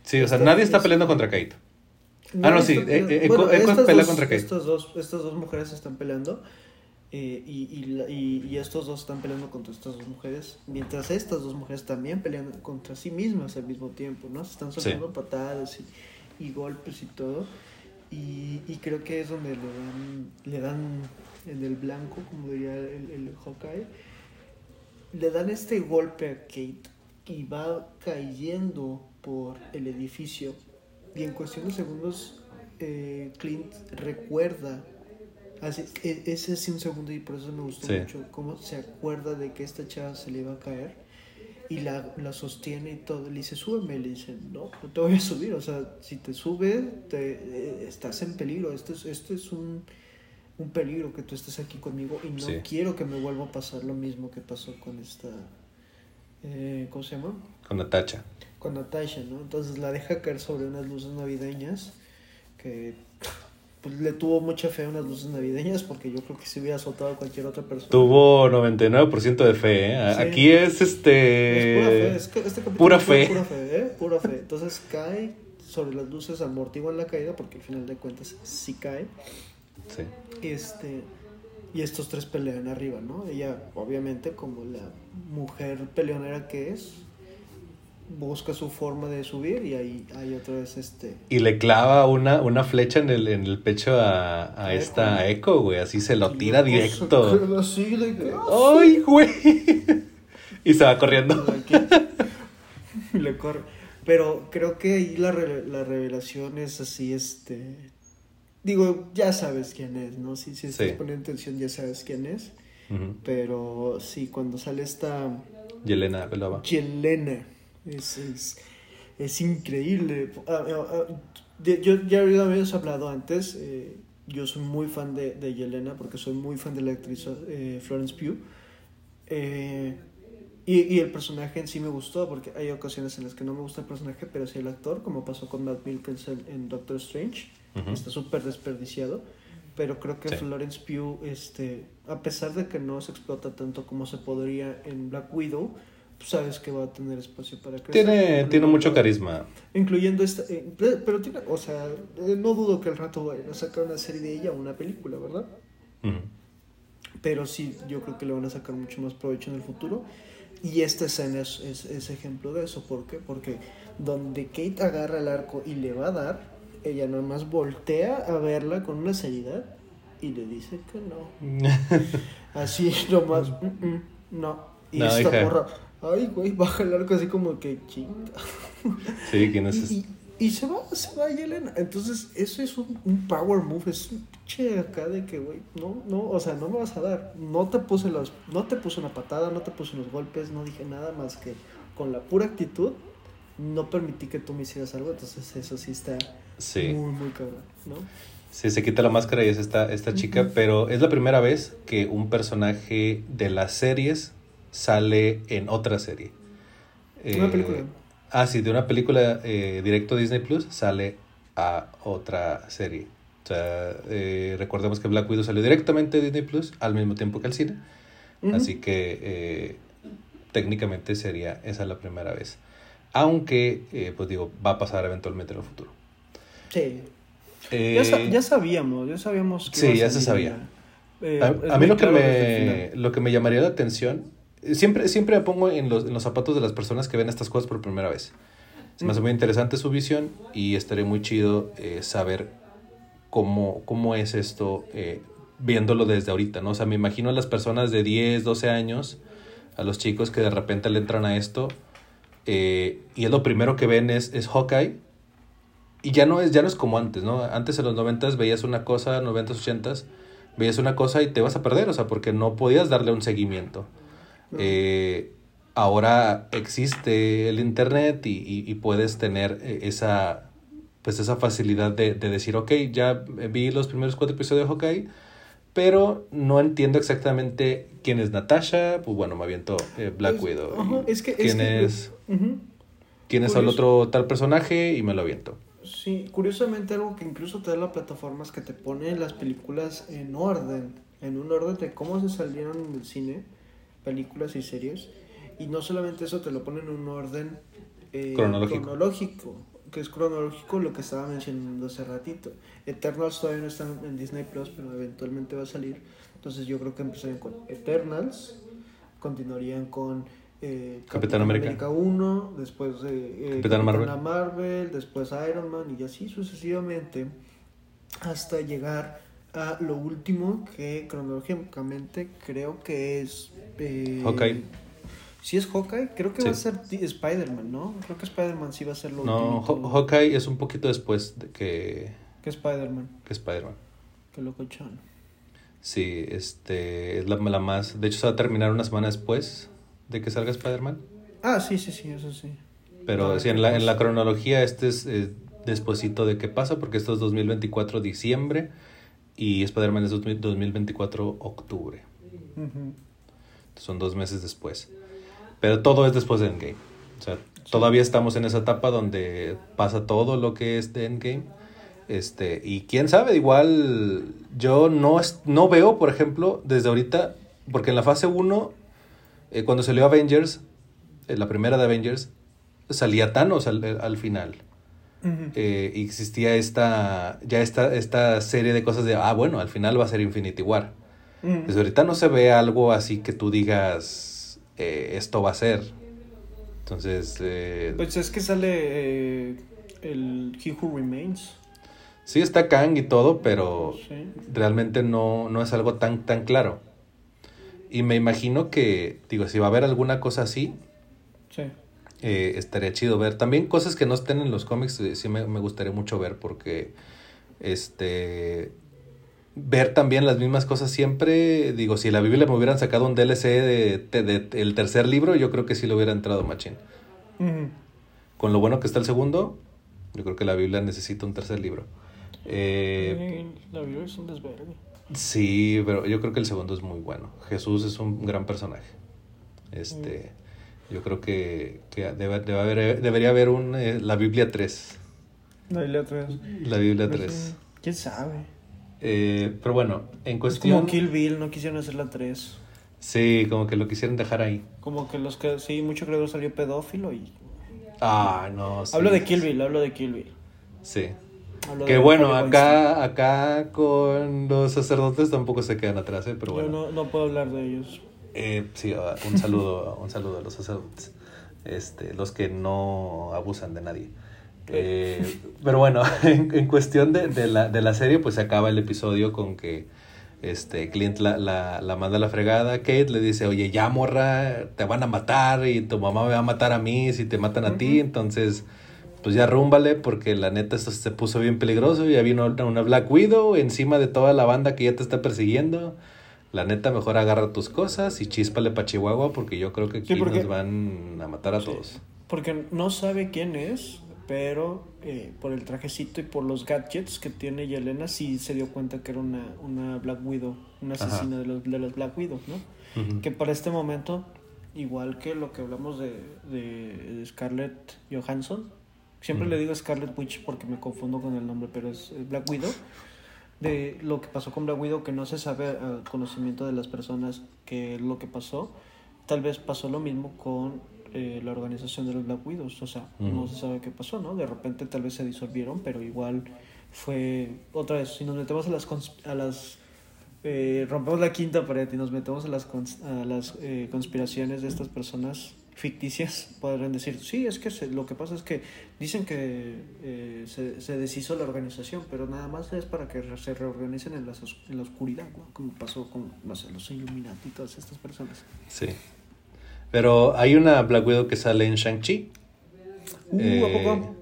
sí, o sea, nadie está es- peleando contra Kate. Ah, no, sí, eh, eh, Echo- Echo estas pelea dos- contra Kate. Estas dos, estas dos mujeres están peleando eh, y, y, y- estos dos están peleando contra estas dos mujeres, mientras estas dos mujeres también pelean contra sí mismas al mismo tiempo, ¿no? Se están soltando patadas y, y golpes y todo. Y, y creo que es donde le dan, le dan en el blanco, como diría el, el Hawkeye, le dan este golpe a Kate y va cayendo por el edificio. Y en cuestión de segundos, eh, Clint recuerda. Así, e- ese es un segundo y por eso me gustó Sí. mucho. Cómo se acuerda de que esta chava se le iba a caer y la, la sostiene y todo. Le dice, súbeme. Le dice, no, no te voy a subir. O sea, si te sube, te, eh, estás en peligro. Esto es, esto es un, un peligro que tú estés aquí conmigo y no Sí. quiero que me vuelva a pasar lo mismo que pasó con esta. eh, ¿Cómo se llama? Con Natacha. con Natasha, ¿no? Entonces la deja caer sobre unas luces navideñas que pues, le tuvo mucha fe a unas luces navideñas porque yo creo que se hubiera azotado a cualquier otra persona. Tuvo 99% de fe, ¿eh? Sí. Aquí es este... Es pura fe, es que este pura fe. Pura fe, ¿eh? Pura fe. Entonces cae sobre las luces, amortiguan la caída porque al final de cuentas sí cae. Sí. Este, y estos tres pelean arriba, ¿no? Ella, obviamente, como la mujer peleonera que es, busca su forma de subir y ahí hay otra vez este... Y le clava una, una flecha en el, en el pecho a, a esta Echo, güey. Así se lo tira directo. así de ¡ah! ¡Ay, güey! Y se va corriendo. Y le corre. Pero creo que ahí la, la revelación es así, este... Digo, ya sabes quién es, ¿no? Si, si estás Sí. poniendo atención ya sabes quién es. Pero sí, cuando sale esta Yelena Belova. Yelena, es, es, es increíble. Ah, ah, ah, yo ya habíamos hablado antes, eh, yo soy muy fan de, de Yelena porque soy muy fan de la actriz eh, Florence Pugh. Eh, y, y el personaje en sí me gustó porque hay ocasiones en las que no me gusta el personaje, pero sí el actor, como pasó con Matt Mikkelsen en Doctor Strange. Ujú. Está súper desperdiciado. Pero creo que Sí. Florence Pugh, este, a pesar de que no se explota tanto como se podría en Black Widow, pues sabes que va a tener espacio para crecer. Tiene, tiene mucho carisma. Incluyendo esta. eh, pe- pero tiene. O sea, eh, no dudo que al rato vayan a sacar una serie de ella o una película, ¿verdad? Ujú. Pero sí, yo creo que le van a sacar mucho más provecho en el futuro. Y esta escena es, es, es ejemplo de eso. ¿Por qué? Porque donde Kate agarra el arco y le va a dar, ella nada más voltea a verla con una seriedad y le dice que no. Así nomás, "Mm, mm, no. Y No, esta hija. morra, ay, güey, baja el arco así como que chinga. Sí, ¿quién es? Y, y, y se va, se va Yelena. Entonces, eso es un, un power move, es un pinche acá de que, güey, no, no, o sea, no me vas a dar. No te puse los, no te puse una patada, no te puse unos golpes, no dije nada más que con la pura actitud no permití que tú me hicieras algo. Entonces, eso sí está Sí. muy, muy cabrón, ¿no? Sí, se quita la máscara y es esta, esta chica, pero es la primera vez que un personaje de las series sale en otra serie. Una Eh, película. Ah, sí, de una película eh, directo a Disney Plus sale a otra serie. O sea, eh, recordemos que Black Widow salió directamente a Disney Plus al mismo tiempo que al cine. Así que eh, técnicamente sería esa la primera vez. Aunque, pues digo, va a pasar eventualmente en el futuro. Sí. ya, ya, sabíamos, ya sabíamos que... Sí, ya se sabía. Eh, a, mí lo que, me, lo que me llamaría la atención, siempre, siempre me pongo en los, en los zapatos de las personas que ven estas cosas por primera vez. Se me hace muy interesante su visión y estaría muy chido eh, saber cómo, cómo es esto eh, viéndolo desde ahorita, ¿no? O sea, me imagino a las personas de 10, 12 años, a los chicos que de repente le entran a esto y es lo primero que ven es, es Hawkeye y ya no es, ya no es como antes, ¿no? Antes en los 90 veías una cosa, 90s, 80s, veías una cosa y te vas a perder, o sea, porque no podías darle un seguimiento. Eh, ahora existe el internet y, puedes tener eh, esa, pues esa facilidad de, decir, ok, ya vi los primeros cuatro episodios de Hawkeye, pero no entiendo exactamente quién es Natasha, pues bueno, me aviento eh, Black Widow. es que, quién es, quién es el otro tal personaje y me lo aviento. Sí, curiosamente algo que incluso te da la plataforma es que te pone las películas en orden, en un orden de cómo se salieron en el cine, películas y series. Y no solamente eso, te lo pone en un orden eh, cronológico. que es cronológico lo que estaba mencionando hace ratito. Eternals todavía no está en Disney Plus, pero eventualmente va a salir. Entonces yo creo que empezarían con Eternals, continuarían con eh, Capitán América. 1, después eh, Capitán Marvel. Marvel, después Iron Man y así sucesivamente hasta llegar a lo último que cronológicamente creo que es eh, Hawkeye. Si es Hawkeye, creo que va a ser Spider-Man, ¿no? Creo que Spider-Man sí va a ser lo No, Hawkeye es un poquito después de que... Que Spider-Man. Que Spider-Man. Que locochón. Sí, este, es la, la más... De hecho, se va a terminar una semana después de que salga Spider-Man. Ah, sí, sí, sí, eso sí. Pero sí, en la, en la cronología este es eh, despuesito de qué pasa, porque esto es 2024 diciembre y Spider-Man es 2024 octubre. Son dos meses después. Pero todo es después de Endgame. O sea, todavía estamos en esa etapa donde pasa todo lo que es de Endgame. Este, y quién sabe, igual yo no, no veo, por ejemplo, desde ahorita, porque en la fase 1 eh, cuando salió Avengers, eh, la primera de Avengers, salía Thanos al, final. Eh, existía esta, ya esta, esta serie de cosas de, ah, bueno, al final va a ser Infinity War. Desde ahorita no se ve algo así que tú digas, esto va a ser. Entonces... pues es que sale el He Who Remains. Sí, está Kang y todo, pero realmente no, no es algo tan, tan claro. Y me imagino que, digo, si va a haber alguna cosa así, sí. Eh, estaría chido ver. También cosas que no estén en los cómics, eh, sí me, gustaría mucho ver porque, este, ver también las mismas cosas siempre, digo, si la Biblia me hubieran sacado un DLC de, el tercer libro, yo creo que sí lo hubiera entrado machín. Con lo bueno que está el segundo, yo creo que la Biblia necesita un tercer libro. Eh, la Biblia es un desvergue. Sí, pero yo creo que el segundo es muy bueno. Jesús es un gran personaje. Este, mm. yo creo que, que debe, haber, debería haber un, eh, la Biblia 3. La Biblia 3. La Biblia 3. ¿Quién sabe? Eh, pero bueno, en cuestión... como Kill Bill, no quisieron hacer la 3. Sí, como que lo quisieron dejar ahí. Como que los que... Sí, mucho creo que salió pedófilo y... Ah, no. hablo de Kill Bill, hablo de Kill Bill. Sí. Que bueno, acá, acá con los sacerdotes tampoco se quedan atrás, ¿eh? pero bueno. Yo no, puedo hablar de ellos. Eh, sí, ah, un saludo, un saludo a los sacerdotes, este, los que no abusan de nadie. Eh, pero bueno, en, cuestión de, de, la, de la serie, pues se acaba el episodio con que este Clint la, la, la, manda a la fregada. Kate le dice, oye, ya morra, te van a matar y tu mamá me va a matar a mí si te matan a ti. Entonces pues ya rúmbale porque la neta esto se puso bien peligroso. Ya vino una Black Widow encima de toda la banda que ya te está persiguiendo. La neta, mejor agarra tus cosas y chíspale pa' Chihuahua porque yo creo que aquí nos van a matar a todos. Porque no sabe quién es, pero eh, por el trajecito y por los gadgets que tiene Yelena, sí se dio cuenta que era una, una Black Widow, una asesina de los, de Black Widows, ¿no? Que para este momento, igual que lo que hablamos de, de Scarlett Johansson, Siempre le digo Scarlet Witch porque me confundo con el nombre, pero es Black Widow. De lo que pasó con Black Widow, que no se sabe al conocimiento de las personas que es lo que pasó. Tal vez pasó lo mismo con eh, la organización de los Black Widows. O sea, no se sabe qué pasó, ¿no? De repente tal vez se disolvieron, pero igual fue otra vez, si nos metemos a las... A las eh, rompemos la quinta pared y nos metemos a las, a las eh, conspiraciones de estas personas ficticias, podrían decir, sí, es que lo que pasa es que dicen que eh, se, se, deshizo la organización, pero nada más es para que se reorganicen en, las, en la oscuridad, como pasó con, no sé, los Illuminati y todas estas personas. Sí. Pero hay una Black Widow que sale en Shang-Chi. Uh, ¿a poco?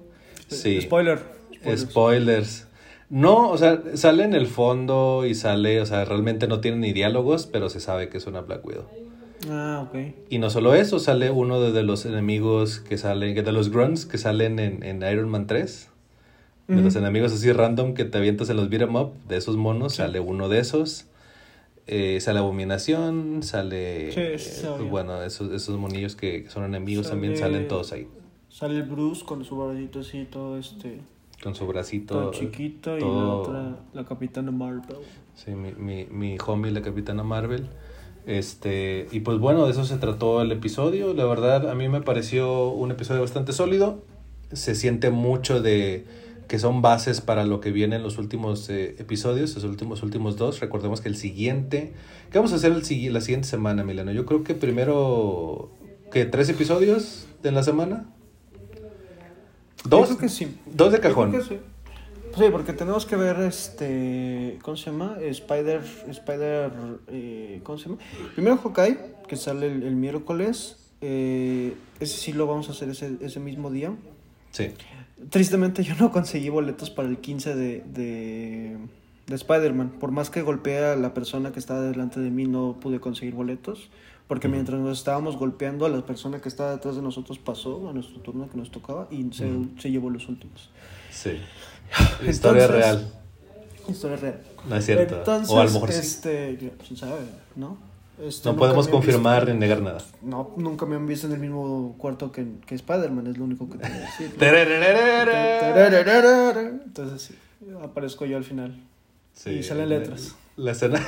Sí. Spoiler. Spoilers. Spoilers. No, o sea, sale en el fondo y sale, o sea, realmente no tiene ni diálogos, pero se sabe que es una Black Widow. Ah, ok. Y no solo eso, sale uno de, los enemigos que salen, de los grunts que salen en, en Iron Man 3. De los enemigos así random que te avientas en los beat'em up, de esos monos, sale uno de esos. Eh, sale Abominación, sale... Sí, eh, bueno, esos, esos monillos que, son enemigos también salen todos ahí. Sale Bruce con su bracito así, todo este... Con su bracito... Todo chiquito y la otra, la Capitana Marvel. Sí, mi, mi, mi homie, la Capitana Marvel. Este, y pues bueno, de eso se trató el episodio. La verdad, a mí me pareció un episodio bastante sólido. Se siente mucho de que son bases para lo que viene en los últimos eh, episodios, los últimos, últimos dos. Recordemos que el siguiente. ¿Qué vamos a hacer el, la siguiente semana, Milano? Yo creo que primero. ¿Qué? ¿Tres episodios en la semana? ¿Dos? que sí. Dos de cajón. Sí, porque tenemos que ver este. ¿Cómo se llama? Spider. Spider. Eh, ¿Cómo se llama? Primero Hawkeye, que sale el, miércoles. Eh, ese sí lo vamos a hacer ese, ese mismo día. Sí. Tristemente yo no conseguí boletos para el 15 de, de, de Spider-Man. Por más que golpea a la persona que estaba delante de mí, no pude conseguir boletos. Porque mientras nos estábamos golpeando, a la persona que estaba detrás de nosotros pasó a nuestro turno que nos tocaba y se, se llevó los últimos. Sí. Historia real. Historia real. No es cierto. Entonces, o a lo mejor este, ¿quién sabe? ¿No? Este, no podemos confirmar ni negar nada. No, nunca me han visto en el mismo cuarto que, que Spider-Man, es lo único que tengo que decir. Entonces sí, aparezco yo al final. Sí, y salen letras. La escena.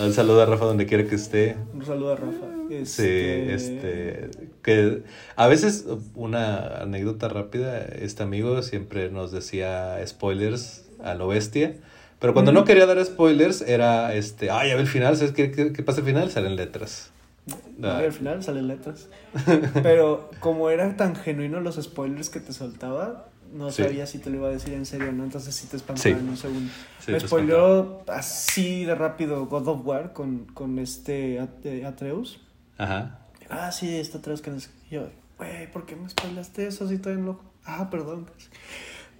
Un saludo a Rafa donde quiera que esté. Un saludo a Rafa. Este... Sí, este. Que a veces, una anécdota rápida: este amigo siempre nos decía spoilers a lo bestia. Pero cuando no quería dar spoilers, era este. Ay, a ver el final, ¿sabes qué, qué, pasa al final? Salen letras. Ah. Al final salen letras. Pero como era tan genuino los spoilers que te soltaba, no sabía si te lo iba a decir en serio, ¿no? Entonces sí te espantaba en un segundo. Me spoiló así de rápido God of War con, con este Atreus. Ajá. Ah, sí, este Atreus que nos... Yo, güey, ¿por qué me spoilaste eso así en loco? Ah, perdón.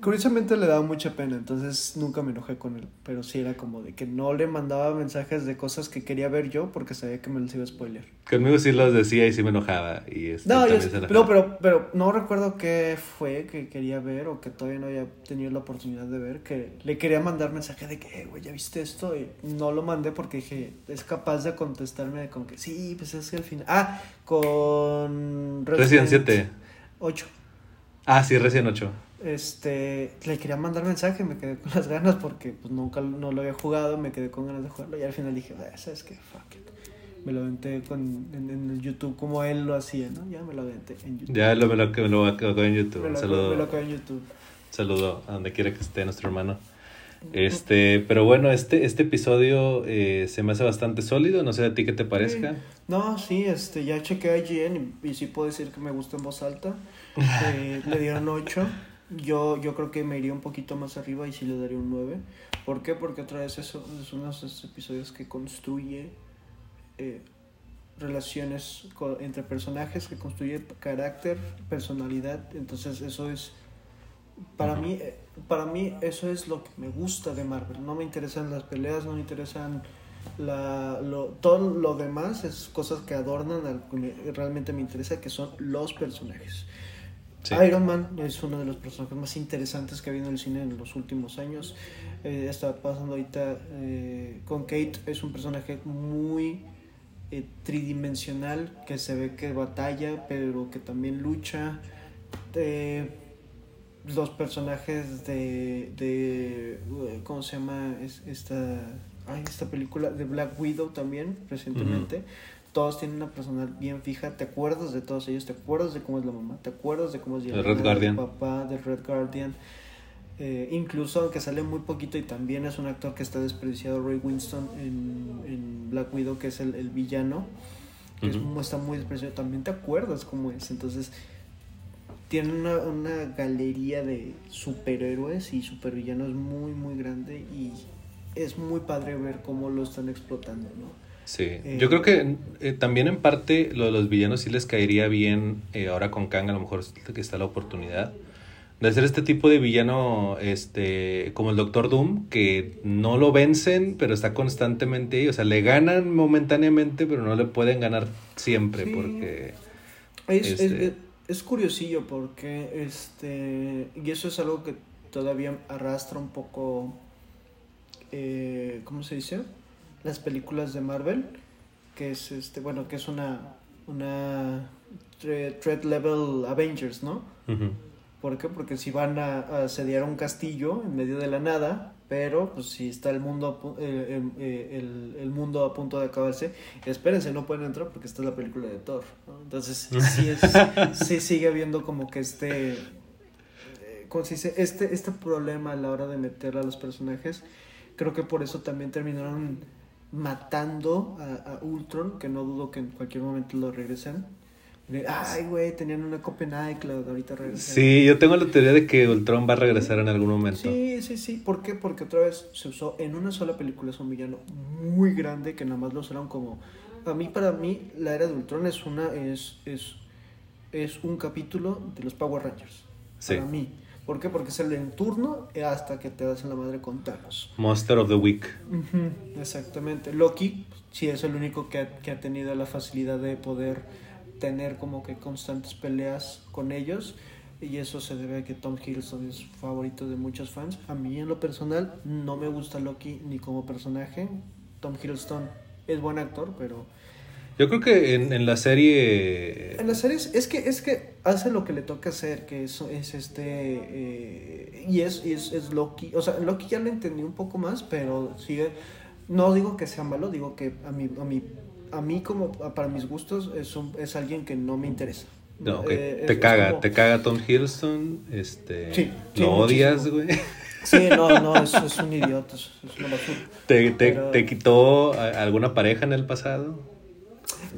Curiosamente le daba mucha pena, entonces nunca me enojé con él, pero sí era como de que no le mandaba mensajes de cosas que quería ver yo porque sabía que me los iba a spoiler. Conmigo sí los decía y sí me enojaba. Y este, no, no, pero, pero no recuerdo qué fue que quería ver o que todavía no había tenido la oportunidad de ver, que le quería mandar mensaje de que, güey, ¿ya viste esto? Y no lo mandé porque dije, es capaz de contestarme con que sí, pues es que al final... Ah, con... Resident, 7. 8. Ah, sí, Resident 8 este, le quería mandar mensaje, me quedé con las ganas porque pues nunca no lo había jugado, me quedé con ganas de jugarlo y al final dije, ¿sabes qué? Fuck it. Me lo aventé con, en, en, YouTube como él lo hacía, ¿no? Ya me lo aventé en YouTube. Ya lo, me lo, me lo acabé en YouTube. Me lo, Saludo. Me lo en YouTube. Saludo a donde quiera que esté nuestro hermano. Este, pero bueno, este, este episodio eh, se me hace bastante sólido, no sé a ti qué te parezca. No, sí, este, ya chequé IGN y, y sí puedo decir que me gusta en voz alta. Eh, le dieron 8. Yo, yo creo que me iría un poquito más arriba y sí le daría un 9. ¿Por qué? Porque otra vez eso es uno de esos episodios que construye eh, relaciones entre personajes, que construye carácter, personalidad. Entonces eso es, para mí, eh, para mí eso es lo que me gusta de Marvel. No me interesan las peleas, no me interesan la, lo, todo lo demás, es cosas que adornan al realmente me interesa, que son los personajes. Iron Man es uno de los personajes más interesantes que ha habido en el cine en los últimos años. Eh, está pasando ahorita eh, con Kate, es un personaje muy eh, tridimensional, que se ve que batalla, pero que también lucha. los personajes de, de ¿cómo se llama? esta, esta película de Black Widow también, recientemente todos tienen una personal bien fija, te acuerdas de todos ellos, te acuerdas de cómo es la mamá, te acuerdas de cómo es el Red Guardian. papá, del Red Guardian. Eh, incluso aunque sale muy poquito y también es un actor que está desperdiciado, Ray Winston en, en Black Widow, que es el, el villano, que es- está muy desperdiciado, también te acuerdas cómo es. Entonces, tiene una, una galería de superhéroes y supervillanos muy, muy grande y es muy padre ver cómo lo están explotando, ¿no? Sí, Eh, yo creo que eh, también en parte lo de los villanos sí les caería bien eh, ahora con Kang, a lo mejor que está la oportunidad de hacer este tipo de villano este como el Doctor Doom, que no lo vencen, pero está constantemente ahí, o sea, le ganan momentáneamente, pero no le pueden ganar siempre Sí. porque... Es, es- Este- es- es curiosillo porque, este, y eso es algo que todavía arrastra un poco, eh, ¿cómo se dice? Las películas de Marvel, que es, este, bueno, que es una, una thre- threat level Avengers, ¿no? ¿Por qué? Porque si van a, a asediar un castillo en medio de la nada, pero pues si está el mundo eh, eh, eh, el, el mundo a punto de acabarse, espérense, no pueden entrar porque esta es la película de Thor. ¿no? Entonces sí, es- sí sigue habiendo como que este, eh, ¿cómo se dice? Este, este problema a la hora de meter a los personajes. Creo que por eso también terminaron matando a, a Ultron, que no dudo que en cualquier momento lo regresen. Ay, güey, tenían una copia en iCloud, ahorita regresan. Sí, yo tengo la teoría de que Ultron va a regresar en algún momento. Sí, sí, sí. ¿Por qué? Porque otra vez se usó en una sola película. Es un villano muy grande que nada más lo usaron como. A mí, para mí, la era de Ultron es una. Es, es, es un capítulo de los Power Rangers. Sí. Para mí. ¿Por qué? Porque es el en turno hasta que te das en la madre con Thanos. Monster of the Week. Exactamente. Loki sí es el único que ha, que ha tenido la facilidad de poder tener como que constantes peleas con ellos. Y eso se debe a que Tom Hiddleston es favorito de muchos fans. A mí en lo personal no me gusta Loki ni como personaje. Tom Hiddleston es buen actor, pero Yo creo que en, en la serie... en las series es que es que hace lo que le toca hacer, que es, es este eh, y es, y es es Loki, o sea, Loki ya lo entendí un poco más, pero sigue no digo que sea malo, digo que a mí a mí a mí como para mis gustos es un- es alguien que no me interesa. No, ok. Eh, te es caga, como- te caga Tom Hiddleston, este... Sí, sí, lo odias, güey. Sí, no, no, es, es un idiota, es, una basura. ¿Te, te, Pero- te quitó alguna pareja en el pasado?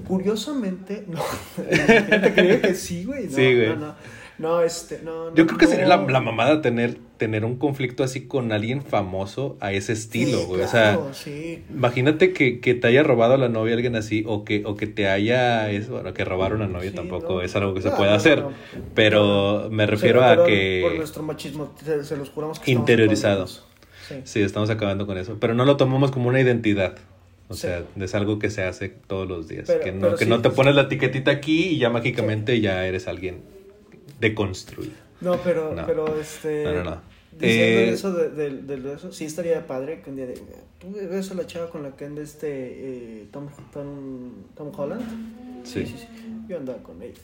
Curiosamente, no. Te creo que sí, güey. No, Sí, güey. No, no. No, este, no. Yo no, creo que sería la, mamada tener, tener un conflicto así con alguien famoso a ese estilo, Sí, güey. O sea, sí. imagínate que, que te haya robado a la novia alguien así, o que, o que te haya, es, bueno, que robar una novia Sí, tampoco no. es algo que se no, hacer, no. pero me refiero a que... Por nuestro machismo, se, se los juramos que Interiorizado. Sí. Sí, estamos acabando con eso, pero no lo tomamos como una identidad. O Sí. sea, es algo que se hace todos los días. Pero- que no, que sí. no te pones la etiquetita aquí y ya mágicamente ya eres alguien deconstruido. No, pero, No. pero este. No, no, no. Diciendo Eh, eso de, de- de eso, sí estaría padre que un día de. ¿Tú ves a la chava con la que anda este eh, Tom, Tom, Tom Holland? Sí. Yo andaba con ella.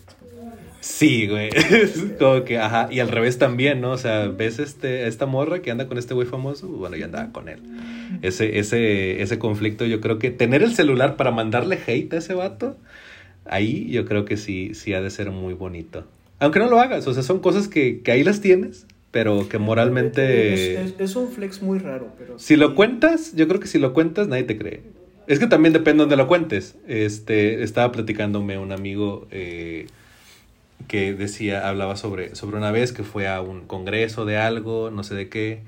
Sí, güey. Es como que, ajá. Y al revés también, ¿no? O sea, ves este, esta morra que anda con este güey famoso, bueno, yo andaba con él. Ese, ese, ese conflicto, yo creo que tener el celular para mandarle hate a ese vato, ahí yo creo que sí, sí ha de ser muy bonito. Aunque no lo hagas, o sea, son cosas que, que ahí las tienes, pero que moralmente... Es, es- es un flex muy raro, pero. Si lo cuentas, yo creo que si lo cuentas, nadie te cree. Es que también depende donde lo cuentes. Este, estaba platicándome un amigo eh, que decía, hablaba sobre, sobre una vez que fue a un congreso de algo, no sé de qué,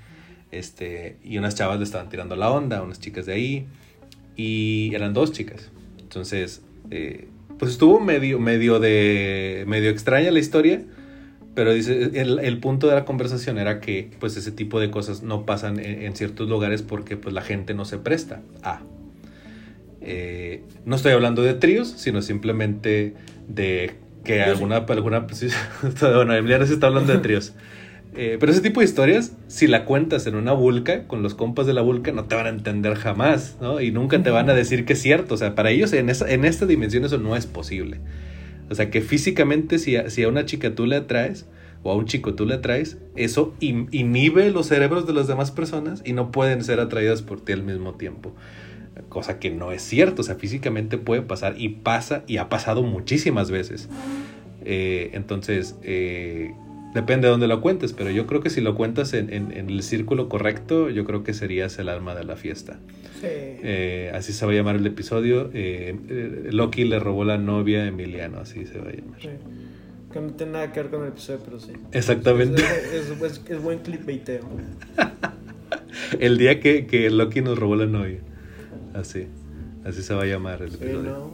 este, y unas chavas le estaban tirando la onda, unas chicas de ahí, y eran dos chicas. Entonces, eh, pues estuvo medio, medio de, medio extraña la historia, pero dice, el, el punto de la conversación era que pues ese tipo de cosas no pasan en, en ciertos lugares porque pues la gente no se presta a. Eh, no estoy hablando de tríos, sino simplemente de que Yo sí. alguna, alguna sí, bueno, Emiliano se está hablando de tríos. Eh, pero ese tipo de historias, si la cuentas en una vulca, con los compas de la vulca, no te van a entender jamás, ¿no? Y nunca te van a decir que es cierto. O sea, para ellos en, esa, en esta dimensión eso no es posible. O sea, que físicamente si a, si a una chica tú le atraes o a un chico tú le atraes, eso in- inhibe los cerebros de las demás personas y no pueden ser atraídas por ti al mismo tiempo. Cosa que no es cierto, o sea, físicamente puede pasar y pasa y ha pasado muchísimas veces. Eh, entonces, eh, Depende de dónde lo cuentes, pero yo creo que si lo cuentas en, en, en el círculo correcto, yo creo que serías el alma de la fiesta. Eh, así se va a llamar el episodio. Eh, eh, Loki le robó la novia a Emiliano, así se va a llamar. sí. Que no tiene nada que ver con el episodio, pero sí. Exactamente. Es, es, es- es buen. El día que, que Loki nos robó la novia. Así. Así se va a llamar el Sí, episodio. ¿no?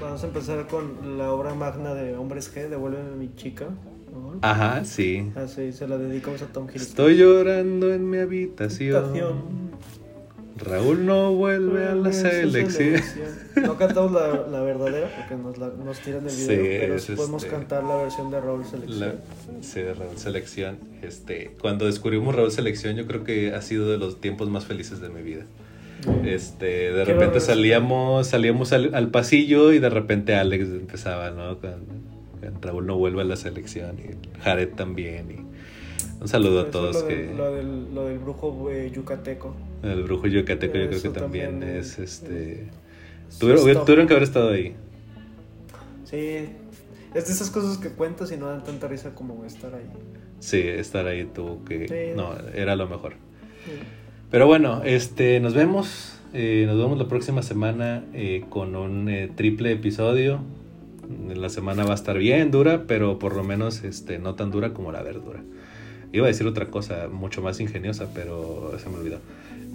Vamos a empezar con la obra magna de Hombres G, Devuélveme a mi chica. ¿no? Ajá, sí. Así se la dedicamos a Tom Hiddleston. Estoy llorando en mi habitación. Habitación. Raúl no vuelve a la Su selección. No cantamos la, la verdadera porque nos, la, nos tiran el Sí, video, pero es sí podemos este- cantar la versión de Raúl Selección. La, sí, de Raúl Selección. Este, cuando descubrimos Raúl Selección, yo creo que ha sido de los tiempos más felices de mi vida. Este, de repente salíamos, salíamos al, al pasillo y de repente Alex empezaba, ¿no? Con, con Raúl no vuelve a la selección y Jared también. Y un saludo a todos lo, que del, lo, del, lo del brujo eh, yucateco. el brujo yucateco yo creo que también, también es es- este Su tuvieron, tuvieron que haber estado ahí. Sí, es de esas cosas que cuentas y no dan tanta risa como estar ahí. Sí, estar ahí tuvo que Sí. no, era lo mejor. Sí. Pero bueno, este, nos vemos. eh, nos vemos la próxima semana eh, con un eh, triple episodio. La semana va a estar bien dura, pero por lo menos este, no tan dura como la verdura. Iba a decir otra cosa mucho más ingeniosa, pero se me olvidó.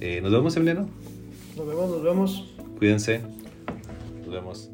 Eh, nos vemos, Emiliano. Nos vemos, nos vemos. Cuídense. Nos vemos.